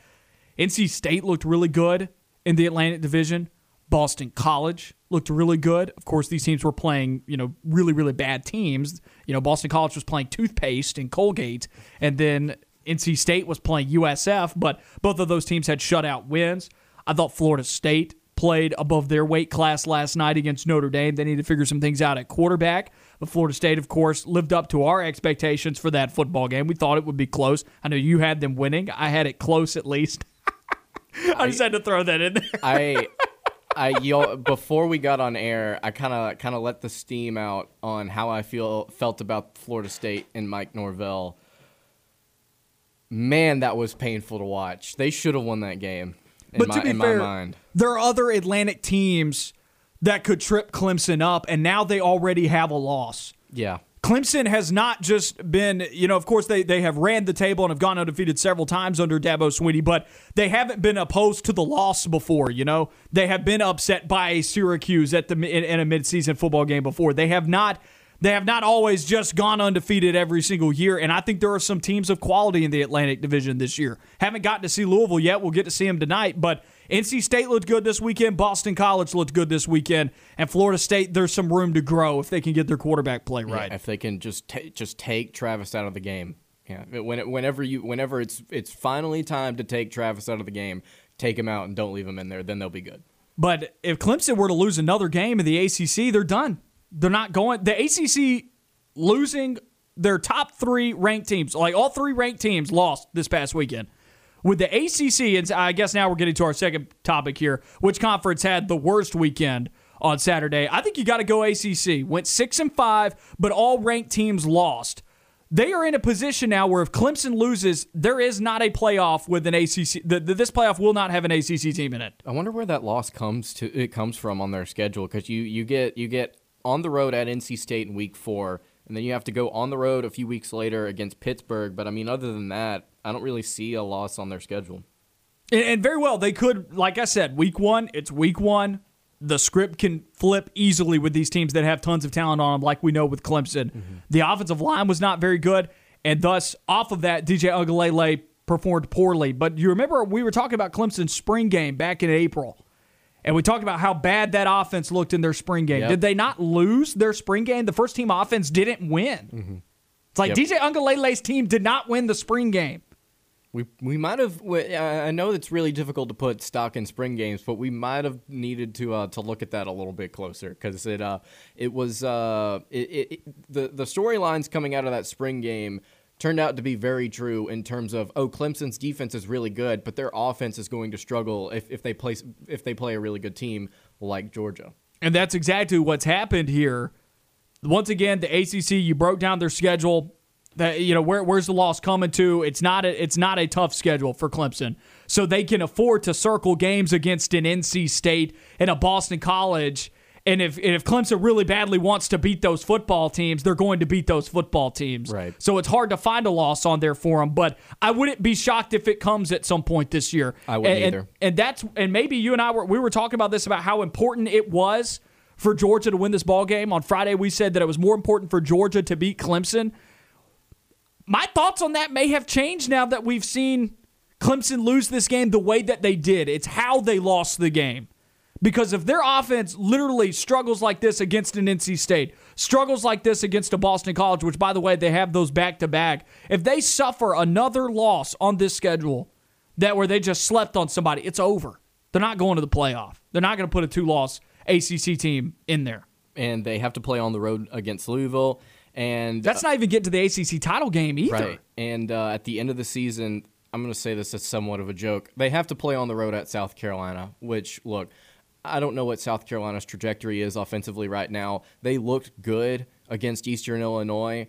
NC State looked really good in the Atlantic Division. Boston College looked really good. Of course, these teams were playing, you know, really, really bad teams. You know, Boston College was playing toothpaste and Colgate, and then NC State was playing USF, but both of those teams had shutout wins. I thought Florida State played above their weight class last night against Notre Dame. They need to figure some things out at quarterback. But Florida State, of course, lived up to our expectations for that football game. We thought it would be close. I know you had them winning. I had it close at least. I just had to throw that in there. I I yo before we got on air, I kind of kind of let the steam out on how I feel felt about Florida State and Mike Norvell. Man, that was painful to watch. They should have won that game. In But my, to be fair, there are other Atlantic teams that could trip Clemson up, and now they already have a loss. Yeah. Clemson has not just been, you know, of course they, they have ran the table and have gone undefeated several times under Dabo Swinney, but they haven't been opposed to the loss before, you know. They have been upset by Syracuse at the in, in a midseason football game before. They have not They have not always just gone undefeated every single year, and I think there are some teams of quality in the Atlantic Division this year. Haven't gotten to see Louisville yet. We'll get to see them tonight, but NC State looked good this weekend. Boston College looked good this weekend, and Florida State. There's some room to grow if they can get their quarterback play right. Yeah, if they can just ta- just take Travis out of the game. Yeah, when, whenever you whenever it's it's finally time to take Travis out of the game, take him out and don't leave him in there. Then they'll be good. But if Clemson were to lose another game in the ACC, they're done. They're not going. The ACC losing their top three ranked teams, like all three ranked teams, lost this past weekend. With the ACC, and I guess now we're getting to our second topic here. Which conference had the worst weekend on Saturday? I think you got to go ACC. Went six and five, but all ranked teams lost. They are in a position now where if Clemson loses, there is not a playoff with an ACC. The, the, this playoff will not have an ACC team in it. I wonder where that loss comes to. It comes from on their schedule because you you get you get on the road at NC State in week four, and then you have to go on the road a few weeks later against Pittsburgh. But I mean, other than that, I don't really see a loss on their schedule. And, and very well, they could, like I said, week one, it's week one. The script can flip easily with these teams that have tons of talent on them, like we know with Clemson. Mm-hmm. The offensive line was not very good, and thus, off of that, DJ Uiagalelei performed poorly. But you remember we were talking about Clemson's spring game back in April. And we talked about how bad that offense looked in their spring game. Yep. Did they not lose their spring game? The first team offense didn't win. Mm-hmm. It's like yep. DJ Uiagalelei's team did not win the spring game. We we might have. I know it's really difficult to put stock in spring games, but we might have needed to uh, to look at that a little bit closer because it uh it was uh it, it, the the storylines coming out of that spring game turned out to be very true in terms of oh Clemson's defense is really good, but their offense is going to struggle if, if they play if they play a really good team like Georgia. And that's exactly what's happened here. Once again, the ACC you broke down their schedule. That you know where where's the loss coming to? It's not a, it's not a tough schedule for Clemson, so they can afford to circle games against an NC State and a Boston College and if and if Clemson really badly wants to beat those football teams, they're going to beat those football teams. Right. So it's hard to find a loss on there for them. But I wouldn't be shocked if it comes at some point this year. I wouldn't and, either. And, and that's and maybe you and I were we were talking about this about how important it was for Georgia to win this ball game on Friday. We said that it was more important for Georgia to beat Clemson. My thoughts on that may have changed now that we've seen Clemson lose this game the way that they did. It's how they lost the game. Because if their offense literally struggles like this against an NC State, struggles like this against a Boston College, which by the way, they have those back to back, if they suffer another loss on this schedule that where they just slept on somebody, it's over. They're not going to the playoff. They're not going to put a two loss ACC team in there. And they have to play on the road against Louisville. And that's not even getting to the ACC title game either. Right. And uh, at the end of the season, I'm going to say this as somewhat of a joke. They have to play on the road at South Carolina, which, look, I don't know what South Carolina's trajectory is offensively right now. They looked good against Eastern Illinois,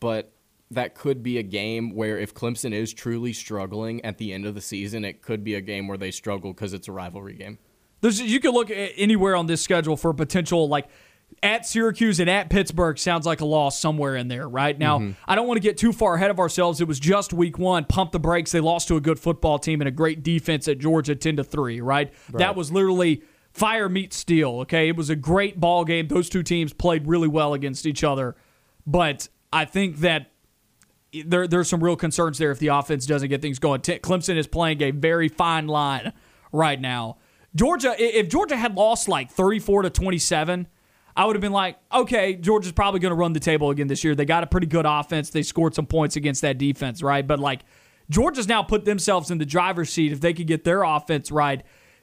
but that could be a game where if Clemson is truly struggling at the end of the season, it could be a game where they struggle because it's a rivalry game. There's, you could look anywhere on this schedule for a potential like at Syracuse and at Pittsburgh sounds like a loss somewhere in there, right? Now, mm-hmm. I don't want to get too far ahead of ourselves. It was just week one. Pump the brakes. They lost to a good football team and a great defense at Georgia 10 to 3, right? right? That was literally fire meets steel. Okay, it was a great ball game. Those two teams played really well against each other, but I think that there there's some real concerns there if the offense doesn't get things going. Clemson is playing a very fine line right now. Georgia, if Georgia had lost like 34 to 27, I would have been like, okay, Georgia's probably going to run the table again this year. They got a pretty good offense. They scored some points against that defense, right? But like Georgia's now put themselves in the driver's seat if they could get their offense right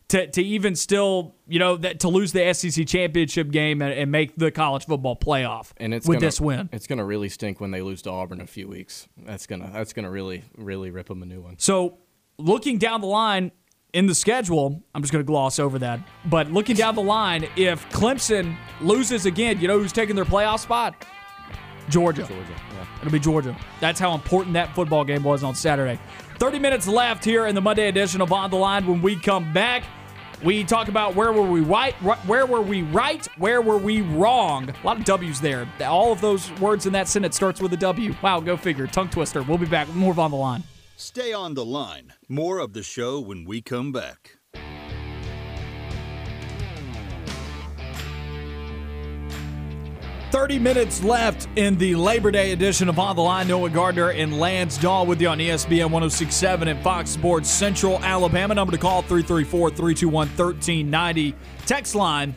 to, to even still, you know, that to lose the SEC championship game and, and make the college football playoff and it's with gonna, this win. It's going to really stink when they lose to Auburn in a few weeks. That's gonna that's gonna really really rip them a new one. So looking down the line in the schedule, I'm just going to gloss over that. But looking down the line, if Clemson loses again, you know who's taking their playoff spot? Georgia. Georgia, yeah. It'll be Georgia. That's how important that football game was on Saturday. 30 minutes left here in the Monday edition of On the Line. When we come back, we talk about where were we right, where were we right, where were we wrong. A lot of W's there. All of those words in that sentence starts with a W. Wow, go figure. Tongue twister. We'll be back more of On the Line. Stay on the line. More of the show when we come back. 30 minutes left in the Labor Day edition of On the Line. Noah Gardner and Lance Dawe with you on ESPN 1067 and Fox Sports Central Alabama. Number to call 334 321 1390. Text line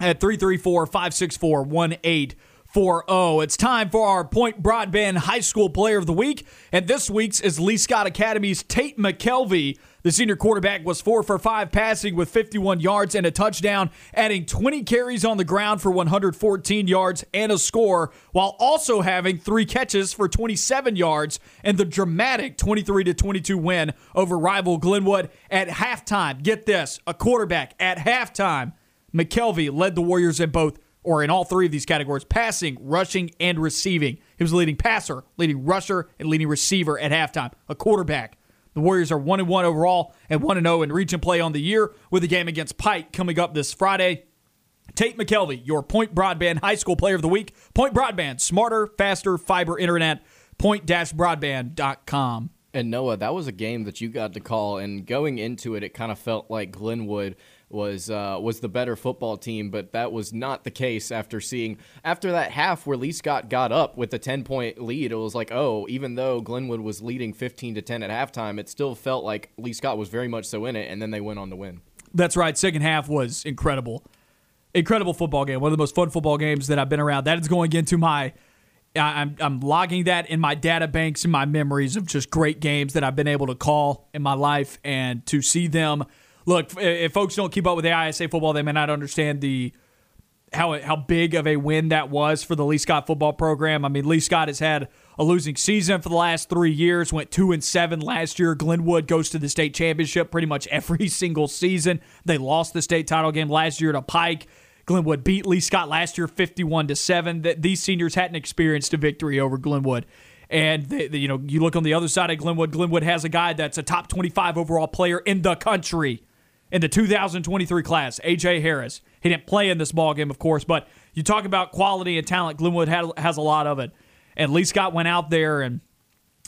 at 334 564 1840. It's time for our Point Broadband High School Player of the Week. And this week's is Lee Scott Academy's Tate McKelvey. The senior quarterback was four for five passing with 51 yards and a touchdown, adding 20 carries on the ground for 114 yards and a score, while also having three catches for 27 yards and the dramatic 23 to 22 win over rival Glenwood at halftime. Get this a quarterback at halftime. McKelvey led the Warriors in both, or in all three of these categories passing, rushing, and receiving. He was leading passer, leading rusher, and leading receiver at halftime. A quarterback the Warriors are 1 and 1 overall and 1 and 0 in region play on the year with a game against Pike coming up this Friday. Tate McKelvey, your Point Broadband High School Player of the Week. Point Broadband, smarter, faster fiber internet. Point-broadband.com. And Noah, that was a game that you got to call, and going into it, it kind of felt like Glenwood was uh, was the better football team, but that was not the case after seeing after that half where Lee Scott got up with a ten point lead. It was like, oh, even though Glenwood was leading fifteen to ten at halftime, it still felt like Lee Scott was very much so in it, and then they went on to win. That's right. Second half was incredible, incredible football game. One of the most fun football games that I've been around. That is going into my. I'm I'm logging that in my data banks and my memories of just great games that I've been able to call in my life and to see them look, if folks don't keep up with the ISA football, they may not understand the how how big of a win that was for the Lee Scott football program. I mean, Lee Scott has had a losing season for the last three years. Went two and seven last year. Glenwood goes to the state championship pretty much every single season. They lost the state title game last year to Pike. Glenwood beat Lee Scott last year, fifty-one to seven. That these seniors hadn't experienced a victory over Glenwood. And they, they, you know, you look on the other side of Glenwood. Glenwood has a guy that's a top twenty-five overall player in the country in the 2023 class, AJ Harris. He didn't play in this ball game, of course, but you talk about quality and talent. Glenwood had, has a lot of it, and Lee Scott went out there, and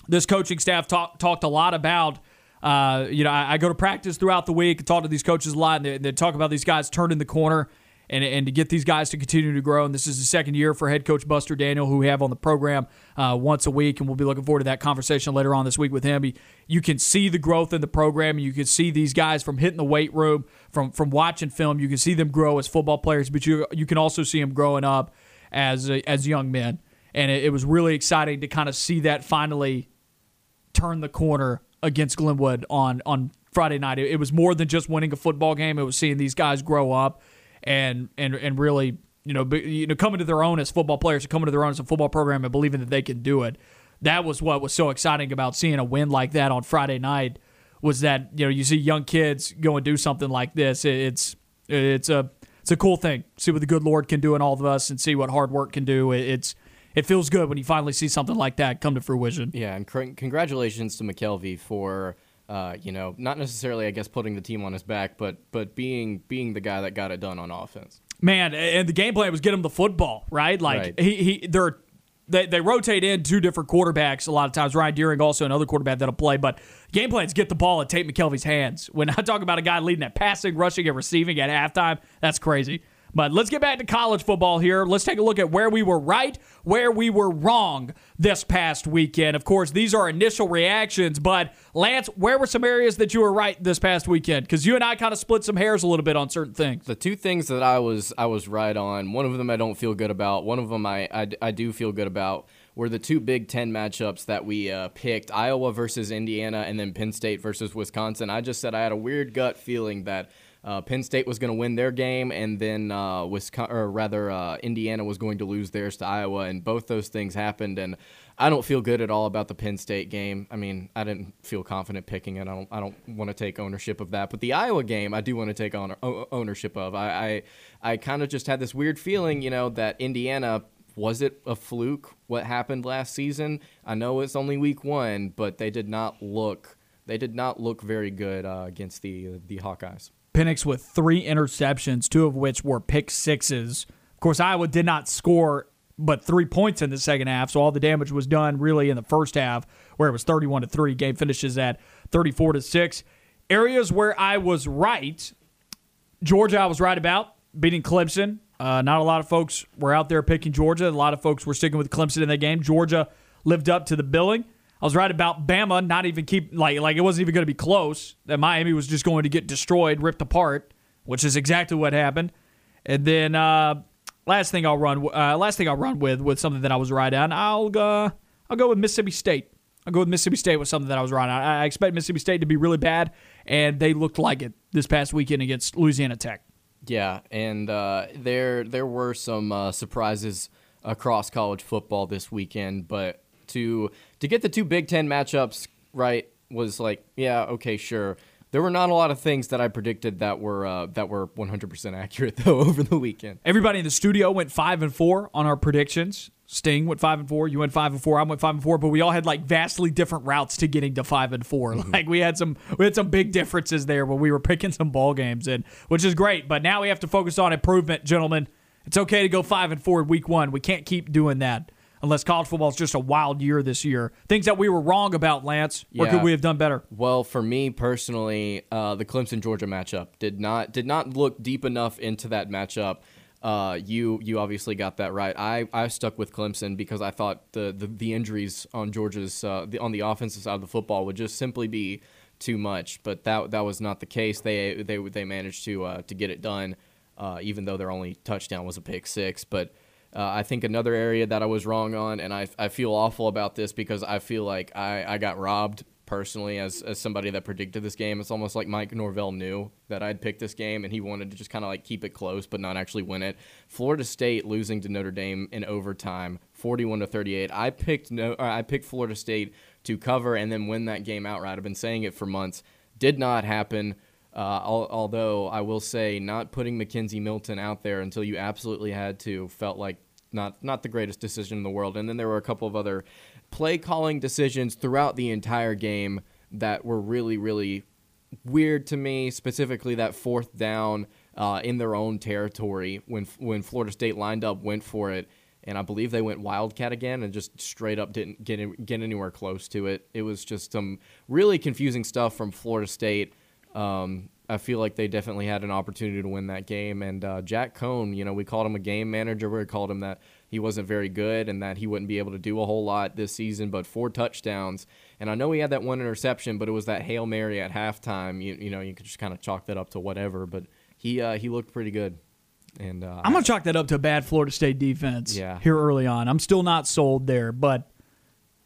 this coaching staff talk, talked a lot about. Uh, you know, I, I, go to practice throughout the week, and talk to these coaches a lot, and they, they talk about these guys turning the corner and, and to get these guys to continue to grow. And this is the second year for head coach Buster Daniel, who we have on the program uh, once a week, and we'll be looking forward to that conversation later on this week with him. He, you can see the growth in the program. You can see these guys from hitting the weight room, from from watching film. You can see them grow as football players, but you you can also see them growing up as as young men. And it, it was really exciting to kind of see that finally turn the corner against Glenwood on on Friday night. It, it was more than just winning a football game. It was seeing these guys grow up and and and really you know be, you know coming to their own as football players, coming to their own as a football program, and believing that they can do it. That was what was so exciting about seeing a win like that on Friday night. Was that you know you see young kids go and do something like this? It's it's a it's a cool thing. See what the good Lord can do in all of us, and see what hard work can do. It's it feels good when you finally see something like that come to fruition. Yeah, and congratulations to McKelvey for uh, you know, not necessarily, I guess, putting the team on his back, but but being being the guy that got it done on offense. Man, and the game plan was get him the football, right? Like right. he he, they're they, they rotate in two different quarterbacks a lot of times. Ryan Deering also another quarterback that'll play, but game plans get the ball at Tate McKelvey's hands. When I talk about a guy leading at passing, rushing, and receiving at halftime, that's crazy. But let's get back to college football here. Let's take a look at where we were right, where we were wrong this past weekend. Of course, these are initial reactions, but Lance, where were some areas that you were right this past weekend? Because you and I kind of split some hairs a little bit on certain things. The two things that I was I was right on. One of them I don't feel good about. One of them I I, I do feel good about were the two Big Ten matchups that we uh, picked Iowa versus Indiana and then Penn State versus Wisconsin. I just said I had a weird gut feeling that uh, Penn State was going to win their game, and then uh, Wisconsin, or rather uh, Indiana was going to lose theirs to Iowa, and both those things happened. And I don't feel good at all about the Penn State game. I mean, I didn't feel confident picking it. I don't. I don't want to take ownership of that. But the Iowa game, I do want to take on, ownership of. I I, I kind of just had this weird feeling, you know, that Indiana was it a fluke what happened last season? I know it's only week one, but they did not look they did not look very good uh, against the the Hawkeyes. Penix with three interceptions, two of which were pick sixes. Of course, Iowa did not score but three points in the second half, so all the damage was done really in the first half, where it was 31 to 3. Game finishes at 34 to 6. Areas where I was right, Georgia I was right about, beating Clemson Uh, not a lot of folks were out there picking Georgia. A lot of folks were sticking with Clemson in that game. Georgia lived up to the billing. I was right about Bama not even keep like like it wasn't even going to be close. That Miami was just going to get destroyed, ripped apart, which is exactly what happened. And then uh, last thing I'll run uh, last thing I'll run with with something that I was right on. I'll uh, I'll go with Mississippi State. I'll go with Mississippi State with something that I was right on. I expect Mississippi State to be really bad, and they looked like it this past weekend against Louisiana Tech. Yeah, and uh, there there were some uh, surprises across college football this weekend, but to to get the two Big Ten matchups right was like, yeah, okay, sure. There were not a lot of things that I predicted that were uh, that were 100% accurate though over the weekend. Everybody in the studio went five and four on our predictions. Sting went five and four. You went five and four. I went five and four. But we all had like vastly different routes to getting to five and 4 mm-hmm. Like we had some we had some big differences there when we were picking some ball games in, which is great. But now we have to focus on improvement, gentlemen. It's okay to go five and four week one. We can't keep doing that unless college football is just a wild year this year. Things that we were wrong about, Lance, or yeah. could we have done better? Well, for me personally, uh, the Clemson Georgia matchup did not did not look deep enough into that matchup. Uh, you you obviously got that right. I, I stuck with Clemson because I thought the the, the injuries on Georgia's uh, the, on the offensive side of the football would just simply be too much. But that that was not the case. They they they managed to uh, to get it done, uh, even though their only touchdown was a pick six. But uh, I think another area that I was wrong on, and I, I feel awful about this because I feel like I, I got robbed personally as, as somebody that predicted this game. It's almost like Mike Norvell knew that I'd picked this game and he wanted to just kind of like keep it close but not actually win it. Florida State losing to Notre Dame in overtime, 41 to 38. I picked no I picked Florida State to cover and then win that game outright. I've been saying it for months. Did not happen. Uh, although I will say, not putting McKenzie Milton out there until you absolutely had to felt like not not the greatest decision in the world. And then there were a couple of other play calling decisions throughout the entire game that were really really weird to me. Specifically, that fourth down uh, in their own territory when when Florida State lined up, went for it. And I believe they went Wildcat again and just straight up didn't get in, get anywhere close to it. It was just some really confusing stuff from Florida State. Um, I feel like they definitely had an opportunity to win that game. And uh, Jack Coan, you know, we called him a game manager. We called him that he wasn't very good and that he wouldn't be able to do a whole lot this season. But four touchdowns, and I know he had that one interception, but it was that hail mary at halftime. You, you know, you could just kind of chalk that up to whatever. But he uh, he looked pretty good. And uh, I'm gonna chalk that up to a bad Florida State defense. Yeah. here early on, I'm still not sold there, but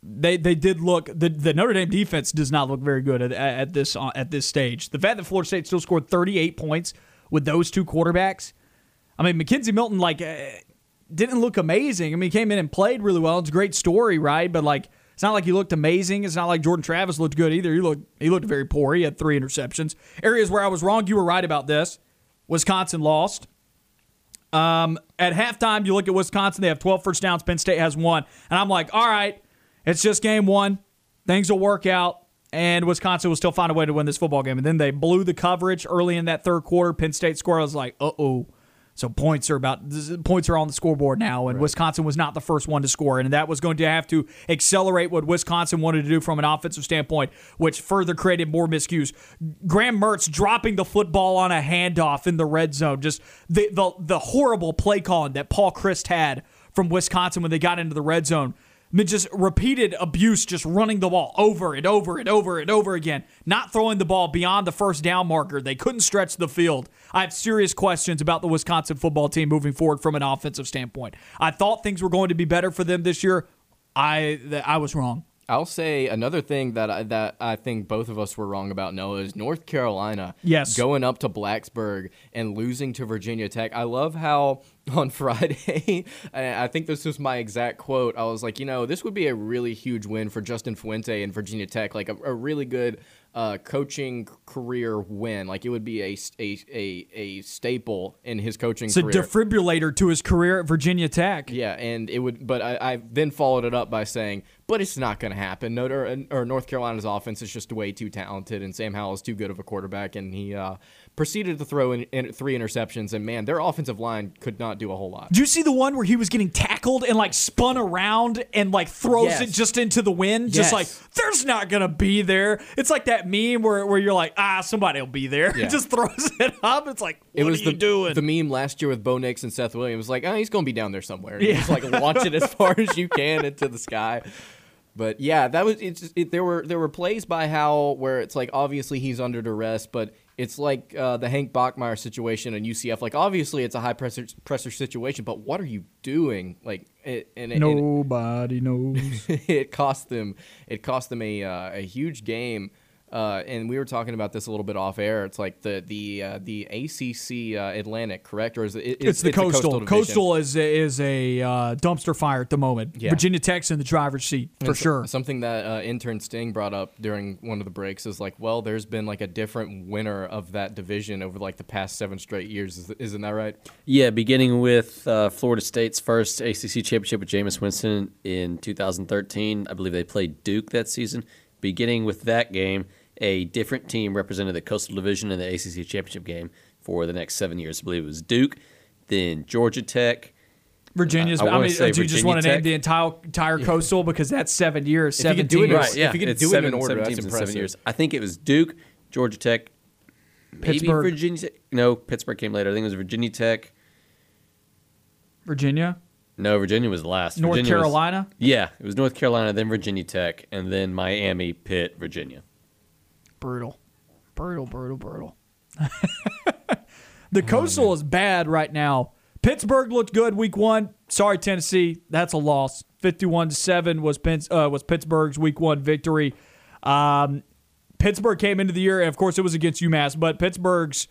they they did look the, the Notre Dame defense does not look very good at, at this uh, at this stage. The fact that Florida State still scored 38 points with those two quarterbacks, I mean McKenzie Milton like uh, didn't look amazing. I mean he came in and played really well. It's a great story, right? But like it's not like he looked amazing. It's not like Jordan Travis looked good either. He looked he looked very poor. He had three interceptions. Areas where I was wrong, you were right about this. Wisconsin lost. Um, at halftime, you look at Wisconsin, they have 12 first downs. Penn State has one. And I'm like, all right, it's just game one. Things will work out, and Wisconsin will still find a way to win this football game. And then they blew the coverage early in that third quarter. Penn State score. I was like, uh oh. So points are about points are on the scoreboard now, and right. Wisconsin was not the first one to score, and that was going to have to accelerate what Wisconsin wanted to do from an offensive standpoint, which further created more miscues. Graham Mertz dropping the football on a handoff in the red zone, just the the, the horrible play calling that Paul Chryst had from Wisconsin when they got into the red zone just repeated abuse, just running the ball over and over and over and over again, not throwing the ball beyond the first down marker. They couldn't stretch the field. I have serious questions about the Wisconsin football team moving forward from an offensive standpoint. I thought things were going to be better for them this year. I I was wrong. I'll say another thing that I, that I think both of us were wrong about. Noah is North Carolina. Yes, going up to Blacksburg and losing to Virginia Tech. I love how on Friday, I think this was my exact quote. I was like, you know, this would be a really huge win for Justin Fuente and Virginia Tech, like a, a really good uh, coaching career win. Like it would be a, a, a, a staple in his coaching it's career. a defibrillator to his career at Virginia Tech. Yeah, and it would, but I, I then followed it up by saying, but it's not going to happen. Notre, or North Carolina's offense is just way too talented, and Sam Howell is too good of a quarterback, and he uh, proceeded to throw in, in three interceptions. And man, their offensive line could not do a whole lot. Do you see the one where he was getting tackled and like spun around and like throws Yes. it just into the wind? Just like, there's not going to be there. It's like that meme where, where you're like, ah, somebody will be there. Yeah. just throws it up. It's like, what It was are you the, doing? the meme last year with Bo Nix and Seth Williams. Like, oh, he's going to be down there somewhere. Yeah. You just like launch it as far as you can into the sky. But yeah, that was it's. just- It, there were there were plays by Howell where it's like obviously he's under duress, but it's like uh, the Hank Bachmeier situation in UCF. Like obviously it's a high pressure pressure situation, but what are you doing? Like it, and, and, Nobody knows. it cost them it cost them a uh, a huge game. Uh, and we were talking about this a little bit off air. It's like the the uh, the ACC uh, Atlantic, correct? Or is it? it- it's the coastal. division. Coastal is is a uh, dumpster fire at the moment. Yeah. Virginia Tech's in the driver's seat for And so- sure. Something that uh, intern Sting brought up during one of the breaks is like, well, there's been like a different winner of that division over like the past seven straight years. Is, isn't that right? Yeah, beginning with uh, Florida State's first ACC championship with Jameis Winston in 2013. I believe they played Duke that season. Beginning with that game, a different team represented the Coastal Division in the ACC championship game for the next seven years. I believe it was Duke, then Georgia Tech. Virginia's. I I, wanna mean, say do you just Virginia want to name the entire entire coastal because that's seven years, If you could seventeen do it years. right, If you could it's do it in seven, order, seven that's teams in impressive. seven years. I think it was Duke, Georgia Tech, maybe Pittsburgh. Virginia Tech. No, Pittsburgh came later. I think it was Virginia Tech. Virginia, No, Virginia was last. North Virginia was- Carolina. yeah, it was North Carolina, then Virginia Tech, and then Miami, Pitt, Virginia. Brutal, brutal, brutal, brutal. the coastal is bad right now. Pittsburgh looked good week one. Sorry, Tennessee, that's a loss. Fifty-one to seven was Penn, uh, was Pittsburgh's week one victory. Um, Pittsburgh came into the year, and of course, it was against UMass. But Pittsburgh's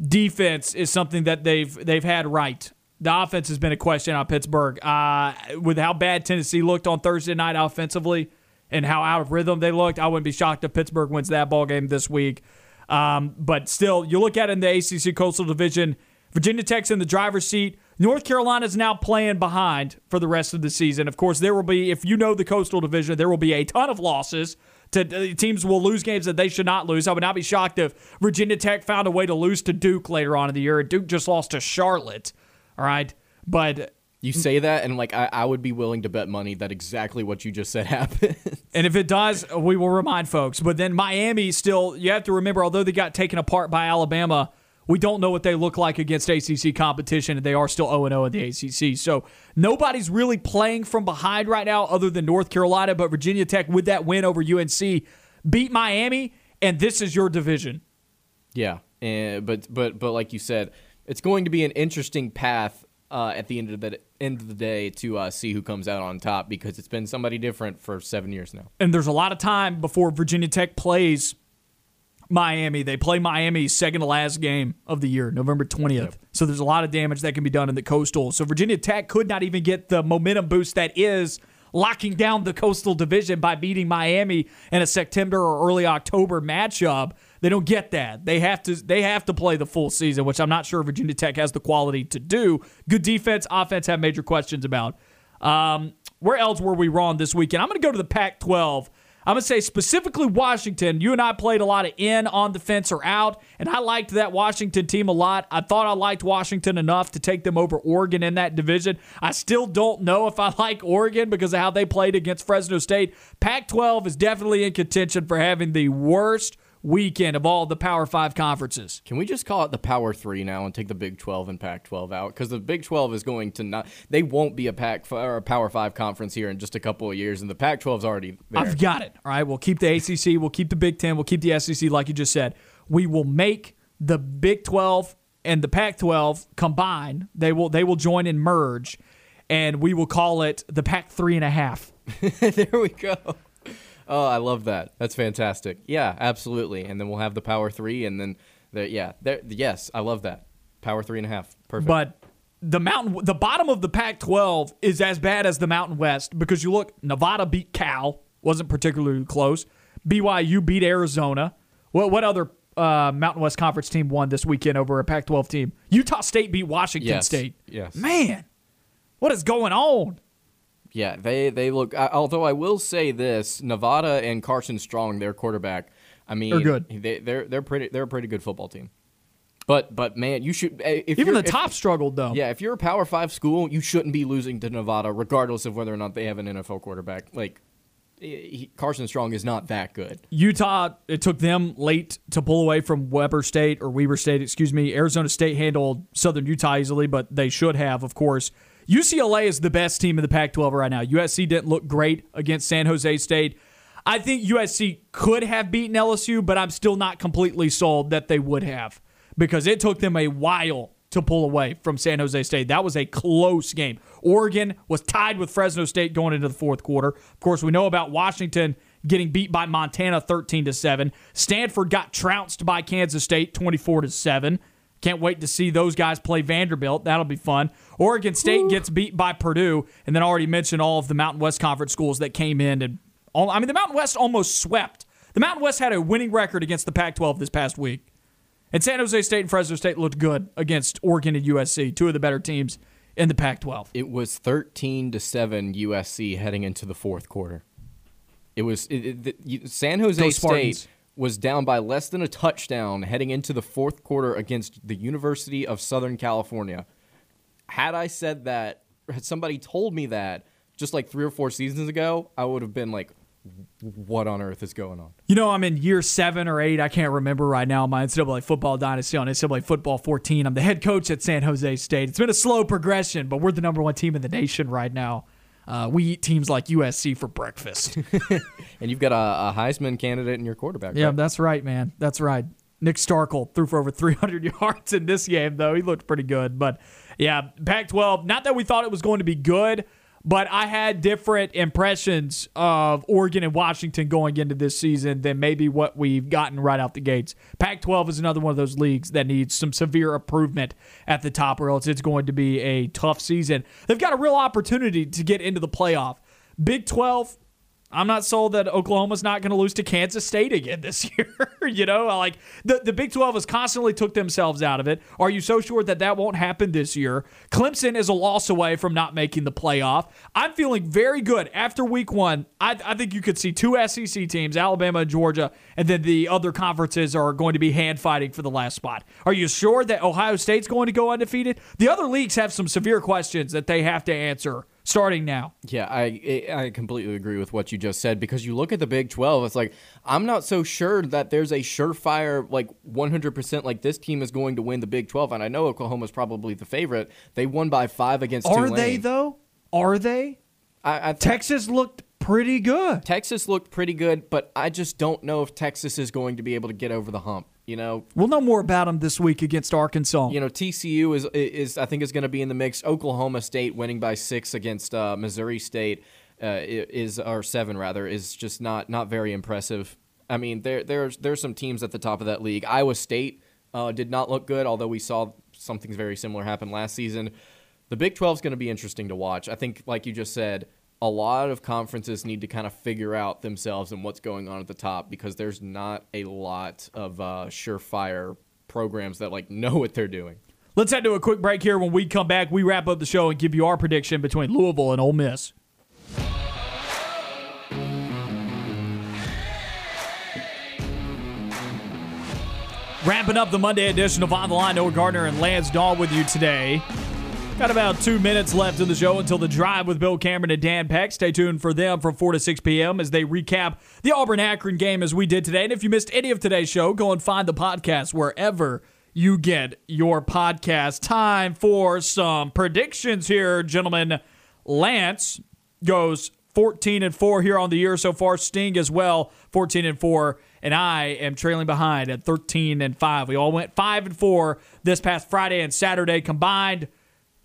defense is something that they've they've had right. The offense has been a question on Pittsburgh. Uh, with how bad Tennessee looked on Thursday night offensively and how out of rhythm they looked, I wouldn't be shocked if Pittsburgh wins that ball game this week. Um, but still, you look at it in the ACC Coastal Division. Virginia Tech's in the driver's seat. North Carolina's now playing behind for the rest of the season. Of course, there will be, if you know the Coastal Division, there will be a ton of losses. To, uh, teams will lose games that they should not lose. I would not be shocked if Virginia Tech found a way to lose to Duke later on in the year. Duke just lost to Charlotte. All right. But You say that, and like I, I would be willing to bet money that exactly what you just said happened. And if it does, we will remind folks. But then Miami still, you have to remember, although they got taken apart by Alabama, we don't know what they look like against ACC competition, and they are still 0 0 in the ACC. So nobody's really playing from behind right now other than North Carolina. But Virginia Tech, with that win over UNC, beat Miami, and this is your division. Yeah, and but but but like you said, it's going to be an interesting path uh, at the end of the end of the day to uh, see who comes out on top because it's been somebody different for seven years now. and there's a lot of time before Virginia Tech plays Miami. They play Miami's second to last game of the year, November 20th. So there's a lot of damage that can be done in the coastal. So Virginia Tech could not even get the momentum boost that is locking down the coastal division by beating Miami in a September or early October matchup. They don't get that. They have to they have to play the full season, which I'm not sure Virginia Tech has the quality to do. Good defense, offense have major questions about. Um, where else were we wrong this weekend? I'm going to go to the Pac 12. I'm going to say specifically Washington. You and I played a lot of in, on the fence, or out, and I liked that Washington team a lot. I thought I liked Washington enough to take them over Oregon in that division. I still don't know if I like Oregon because of how they played against Fresno State. Pac 12 is definitely in contention for having the worst weekend of all the Power Five conferences. Can we just call it the Power Three now and take the Big Twelve and Pac twelve out? Because the Big Twelve is going to not. They won't be a Pac or a Power Five conference here in just a couple of years, and the Pac 12's already there. I've got it. All right. We'll keep the ACC. We'll keep the Big Ten. We'll keep the SEC, like you just said. We will make the Big 12 and the Pac 12 combine. They will they will join and merge, and we will call it the Pac three and a half. there we go. Oh, I love that. That's fantastic. Yeah, absolutely. And then we'll have the Power Three, and then the yeah, there. Yes, I love that. Power Three and a half. Perfect. But the mountain, the bottom of the Pac-12 is as bad as the Mountain West because you look. Nevada beat Cal, wasn't particularly close. BYU beat Arizona. What what other uh, Mountain West Conference team won this weekend over a Pac-12 team? Utah State beat Washington Yes, State. yes. man, what is going on? Yeah, they they look. I- Although I will say this, Nevada and Carson Strong, their quarterback. I mean, They're good. They, they're they're pretty. They're a pretty good football team. But but man, you should eh, if Even the if- top struggled though. Yeah, if you're a Power Five school, you shouldn't be losing to Nevada, regardless of whether or not they have an NFL quarterback. Like he, Carson Strong is not that good. Utah, it took them late to pull away from Weber State or Weber State, excuse me. Arizona State handled Southern Utah easily, but they should have, of course. UCLA is the best team in the Pac 12 right now. USC didn't look great against San Jose State. I think USC could have beaten LSU, but I'm still not completely sold that they would have because it took them a while to pull away from San Jose State. That was a close game. Oregon was tied with Fresno State going into the fourth quarter. Of course, we know about Washington getting beat by Montana 13 to 7. Stanford got trounced by Kansas State 24 to 7. Can't wait to see those guys play Vanderbilt. That'll be fun. Oregon State gets beat by Purdue, and then I already mentioned all of the Mountain West Conference schools that came in and all, I mean the Mountain West almost swept. The Mountain West had a winning record against the Pac-12 this past week. And San Jose State and Fresno State looked good against Oregon and USC, two of the better teams in the Pac 12. It was 13 to 7 USC heading into the fourth quarter. It was it, it, the- you- San Jose State was down by less than a touchdown heading into the fourth quarter against the University of Southern California. Had I said that, had somebody told me that just like three or four seasons ago, I would have been like, "What on earth is going on?" You know, I'm in year seven or eight. I can't remember right now. My NCAA football dynasty on NCAA football 14. I'm the head coach at San Jose State. It's been a slow progression, but we're the number one team in the nation right now. Uh, we eat teams like USC for breakfast. And you've got a, a Heisman candidate in your quarterback. yeah, right? that's right, man. That's right. Nick Starkel threw for over 300 yards in this game, though. He looked pretty good. But yeah, Pac 12, not that we thought it was going to be good, but I had different impressions of Oregon and Washington going into this season than maybe what we've gotten right out the gates. Pac 12 is another one of those leagues that needs some severe improvement at the top, or else it's going to be a tough season. They've got a real opportunity to get into the playoff. Big 12, I'm not sold that Oklahoma's not going to lose to Kansas State again this year. you know, like the, the Big 12 has constantly took themselves out of it. Are you so sure that that won't happen this year? Clemson is a loss away from not making the playoff. I'm feeling very good after week one. I, I think you could see two SEC teams, Alabama and Georgia, and then the other conferences are going to be hand fighting for the last spot. Are you sure that Ohio State's going to go undefeated? The other leagues have some severe questions that they have to answer starting now. Yeah, I I completely agree with what you just said because you look at the Big 12, it's like I'm not so sure that there's a surefire like 100% like this team is going to win the Big 12 and I know Oklahoma's probably the favorite. They won by 5 against Are Tulane. they though? Are they? I, I th- Texas looked pretty good. Texas looked pretty good, but I just don't know if Texas is going to be able to get over the hump, you know. We'll know more about them this week against Arkansas. You know, TCU is is I think is going to be in the mix. Oklahoma State winning by 6 against uh, Missouri State uh, is or 7 rather is just not not very impressive. I mean, there there's there's some teams at the top of that league. Iowa State uh, did not look good, although we saw something very similar happen last season. The Big 12 is going to be interesting to watch. I think, like you just said, a lot of conferences need to kind of figure out themselves and what's going on at the top because there's not a lot of uh, surefire programs that like know what they're doing. Let's head to a quick break here. When we come back, we wrap up the show and give you our prediction between Louisville and Ole Miss. Wrapping up the Monday edition of On the Line, Noah Gardner and Lance Dawe with you today. Got about two minutes left in the show until the drive with Bill Cameron and Dan Peck. Stay tuned for them from 4 to 6 p.m. as they recap the Auburn Akron game as we did today. And if you missed any of today's show, go and find the podcast wherever you get your podcast. Time for some predictions here, gentlemen. Lance goes 14 and 4 here on the year so far. Sting as well, 14 and 4. And I am trailing behind at 13 and 5. We all went 5 and 4 this past Friday and Saturday combined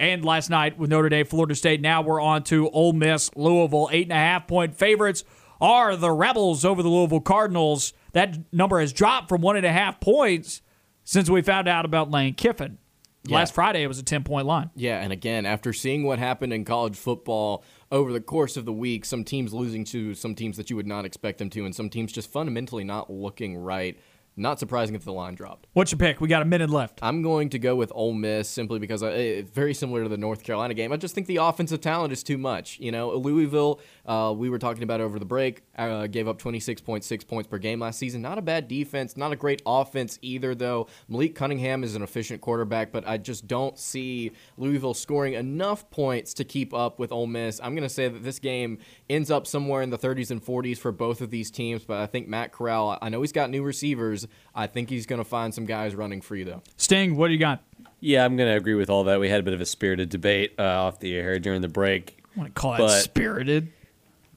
and last night with Notre Dame, Florida State. Now we're on to Ole Miss, Louisville. Eight and a half point favorites are the Rebels over the Louisville Cardinals. That number has dropped from one and a half points since we found out about Lane Kiffin. Yeah. Last Friday, it was a 10 point line. Yeah, and again, after seeing what happened in college football over the course of the week, some teams losing to some teams that you would not expect them to, and some teams just fundamentally not looking right. Not surprising if the line dropped. What's your pick? We got a minute left. I'm going to go with Ole Miss simply because I, it's very similar to the North Carolina game. I just think the offensive talent is too much. You know, Louisville, uh, we were talking about over the break, uh, gave up 26.6 points per game last season. Not a bad defense, not a great offense either, though. Malik Cunningham is an efficient quarterback, but I just don't see Louisville scoring enough points to keep up with Ole Miss. I'm going to say that this game ends up somewhere in the 30s and 40s for both of these teams, but I think Matt Corral, I know he's got new receivers. I think he's going to find some guys running free, though. Sting, what do you got? Yeah, I'm going to agree with all that. We had a bit of a spirited debate uh, off the air during the break. I want to call it spirited.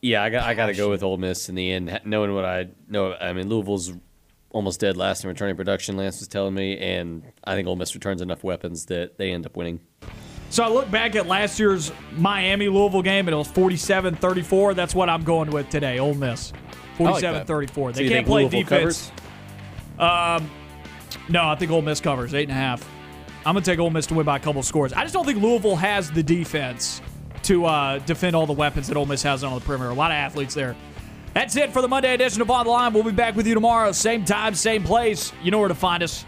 Yeah, I got I got to go with Ole Miss in the end, knowing what I know. I mean, Louisville's almost dead last in returning production. Lance was telling me, and I think Ole Miss returns enough weapons that they end up winning. So I look back at last year's Miami Louisville game and it was 47 34. That's what I'm going with today. Ole Miss. 47 34. So They you can't play Louisville defense. covers? No, I think Ole Miss covers eight and a half. I'm gonna take Ole Miss to win by a couple scores. I just don't think Louisville has the defense to uh, defend all the weapons that Ole Miss has on the perimeter. A lot of athletes there. That's it for the Monday edition of On the Line. We'll be back with you tomorrow, same time, same place. You know where to find us.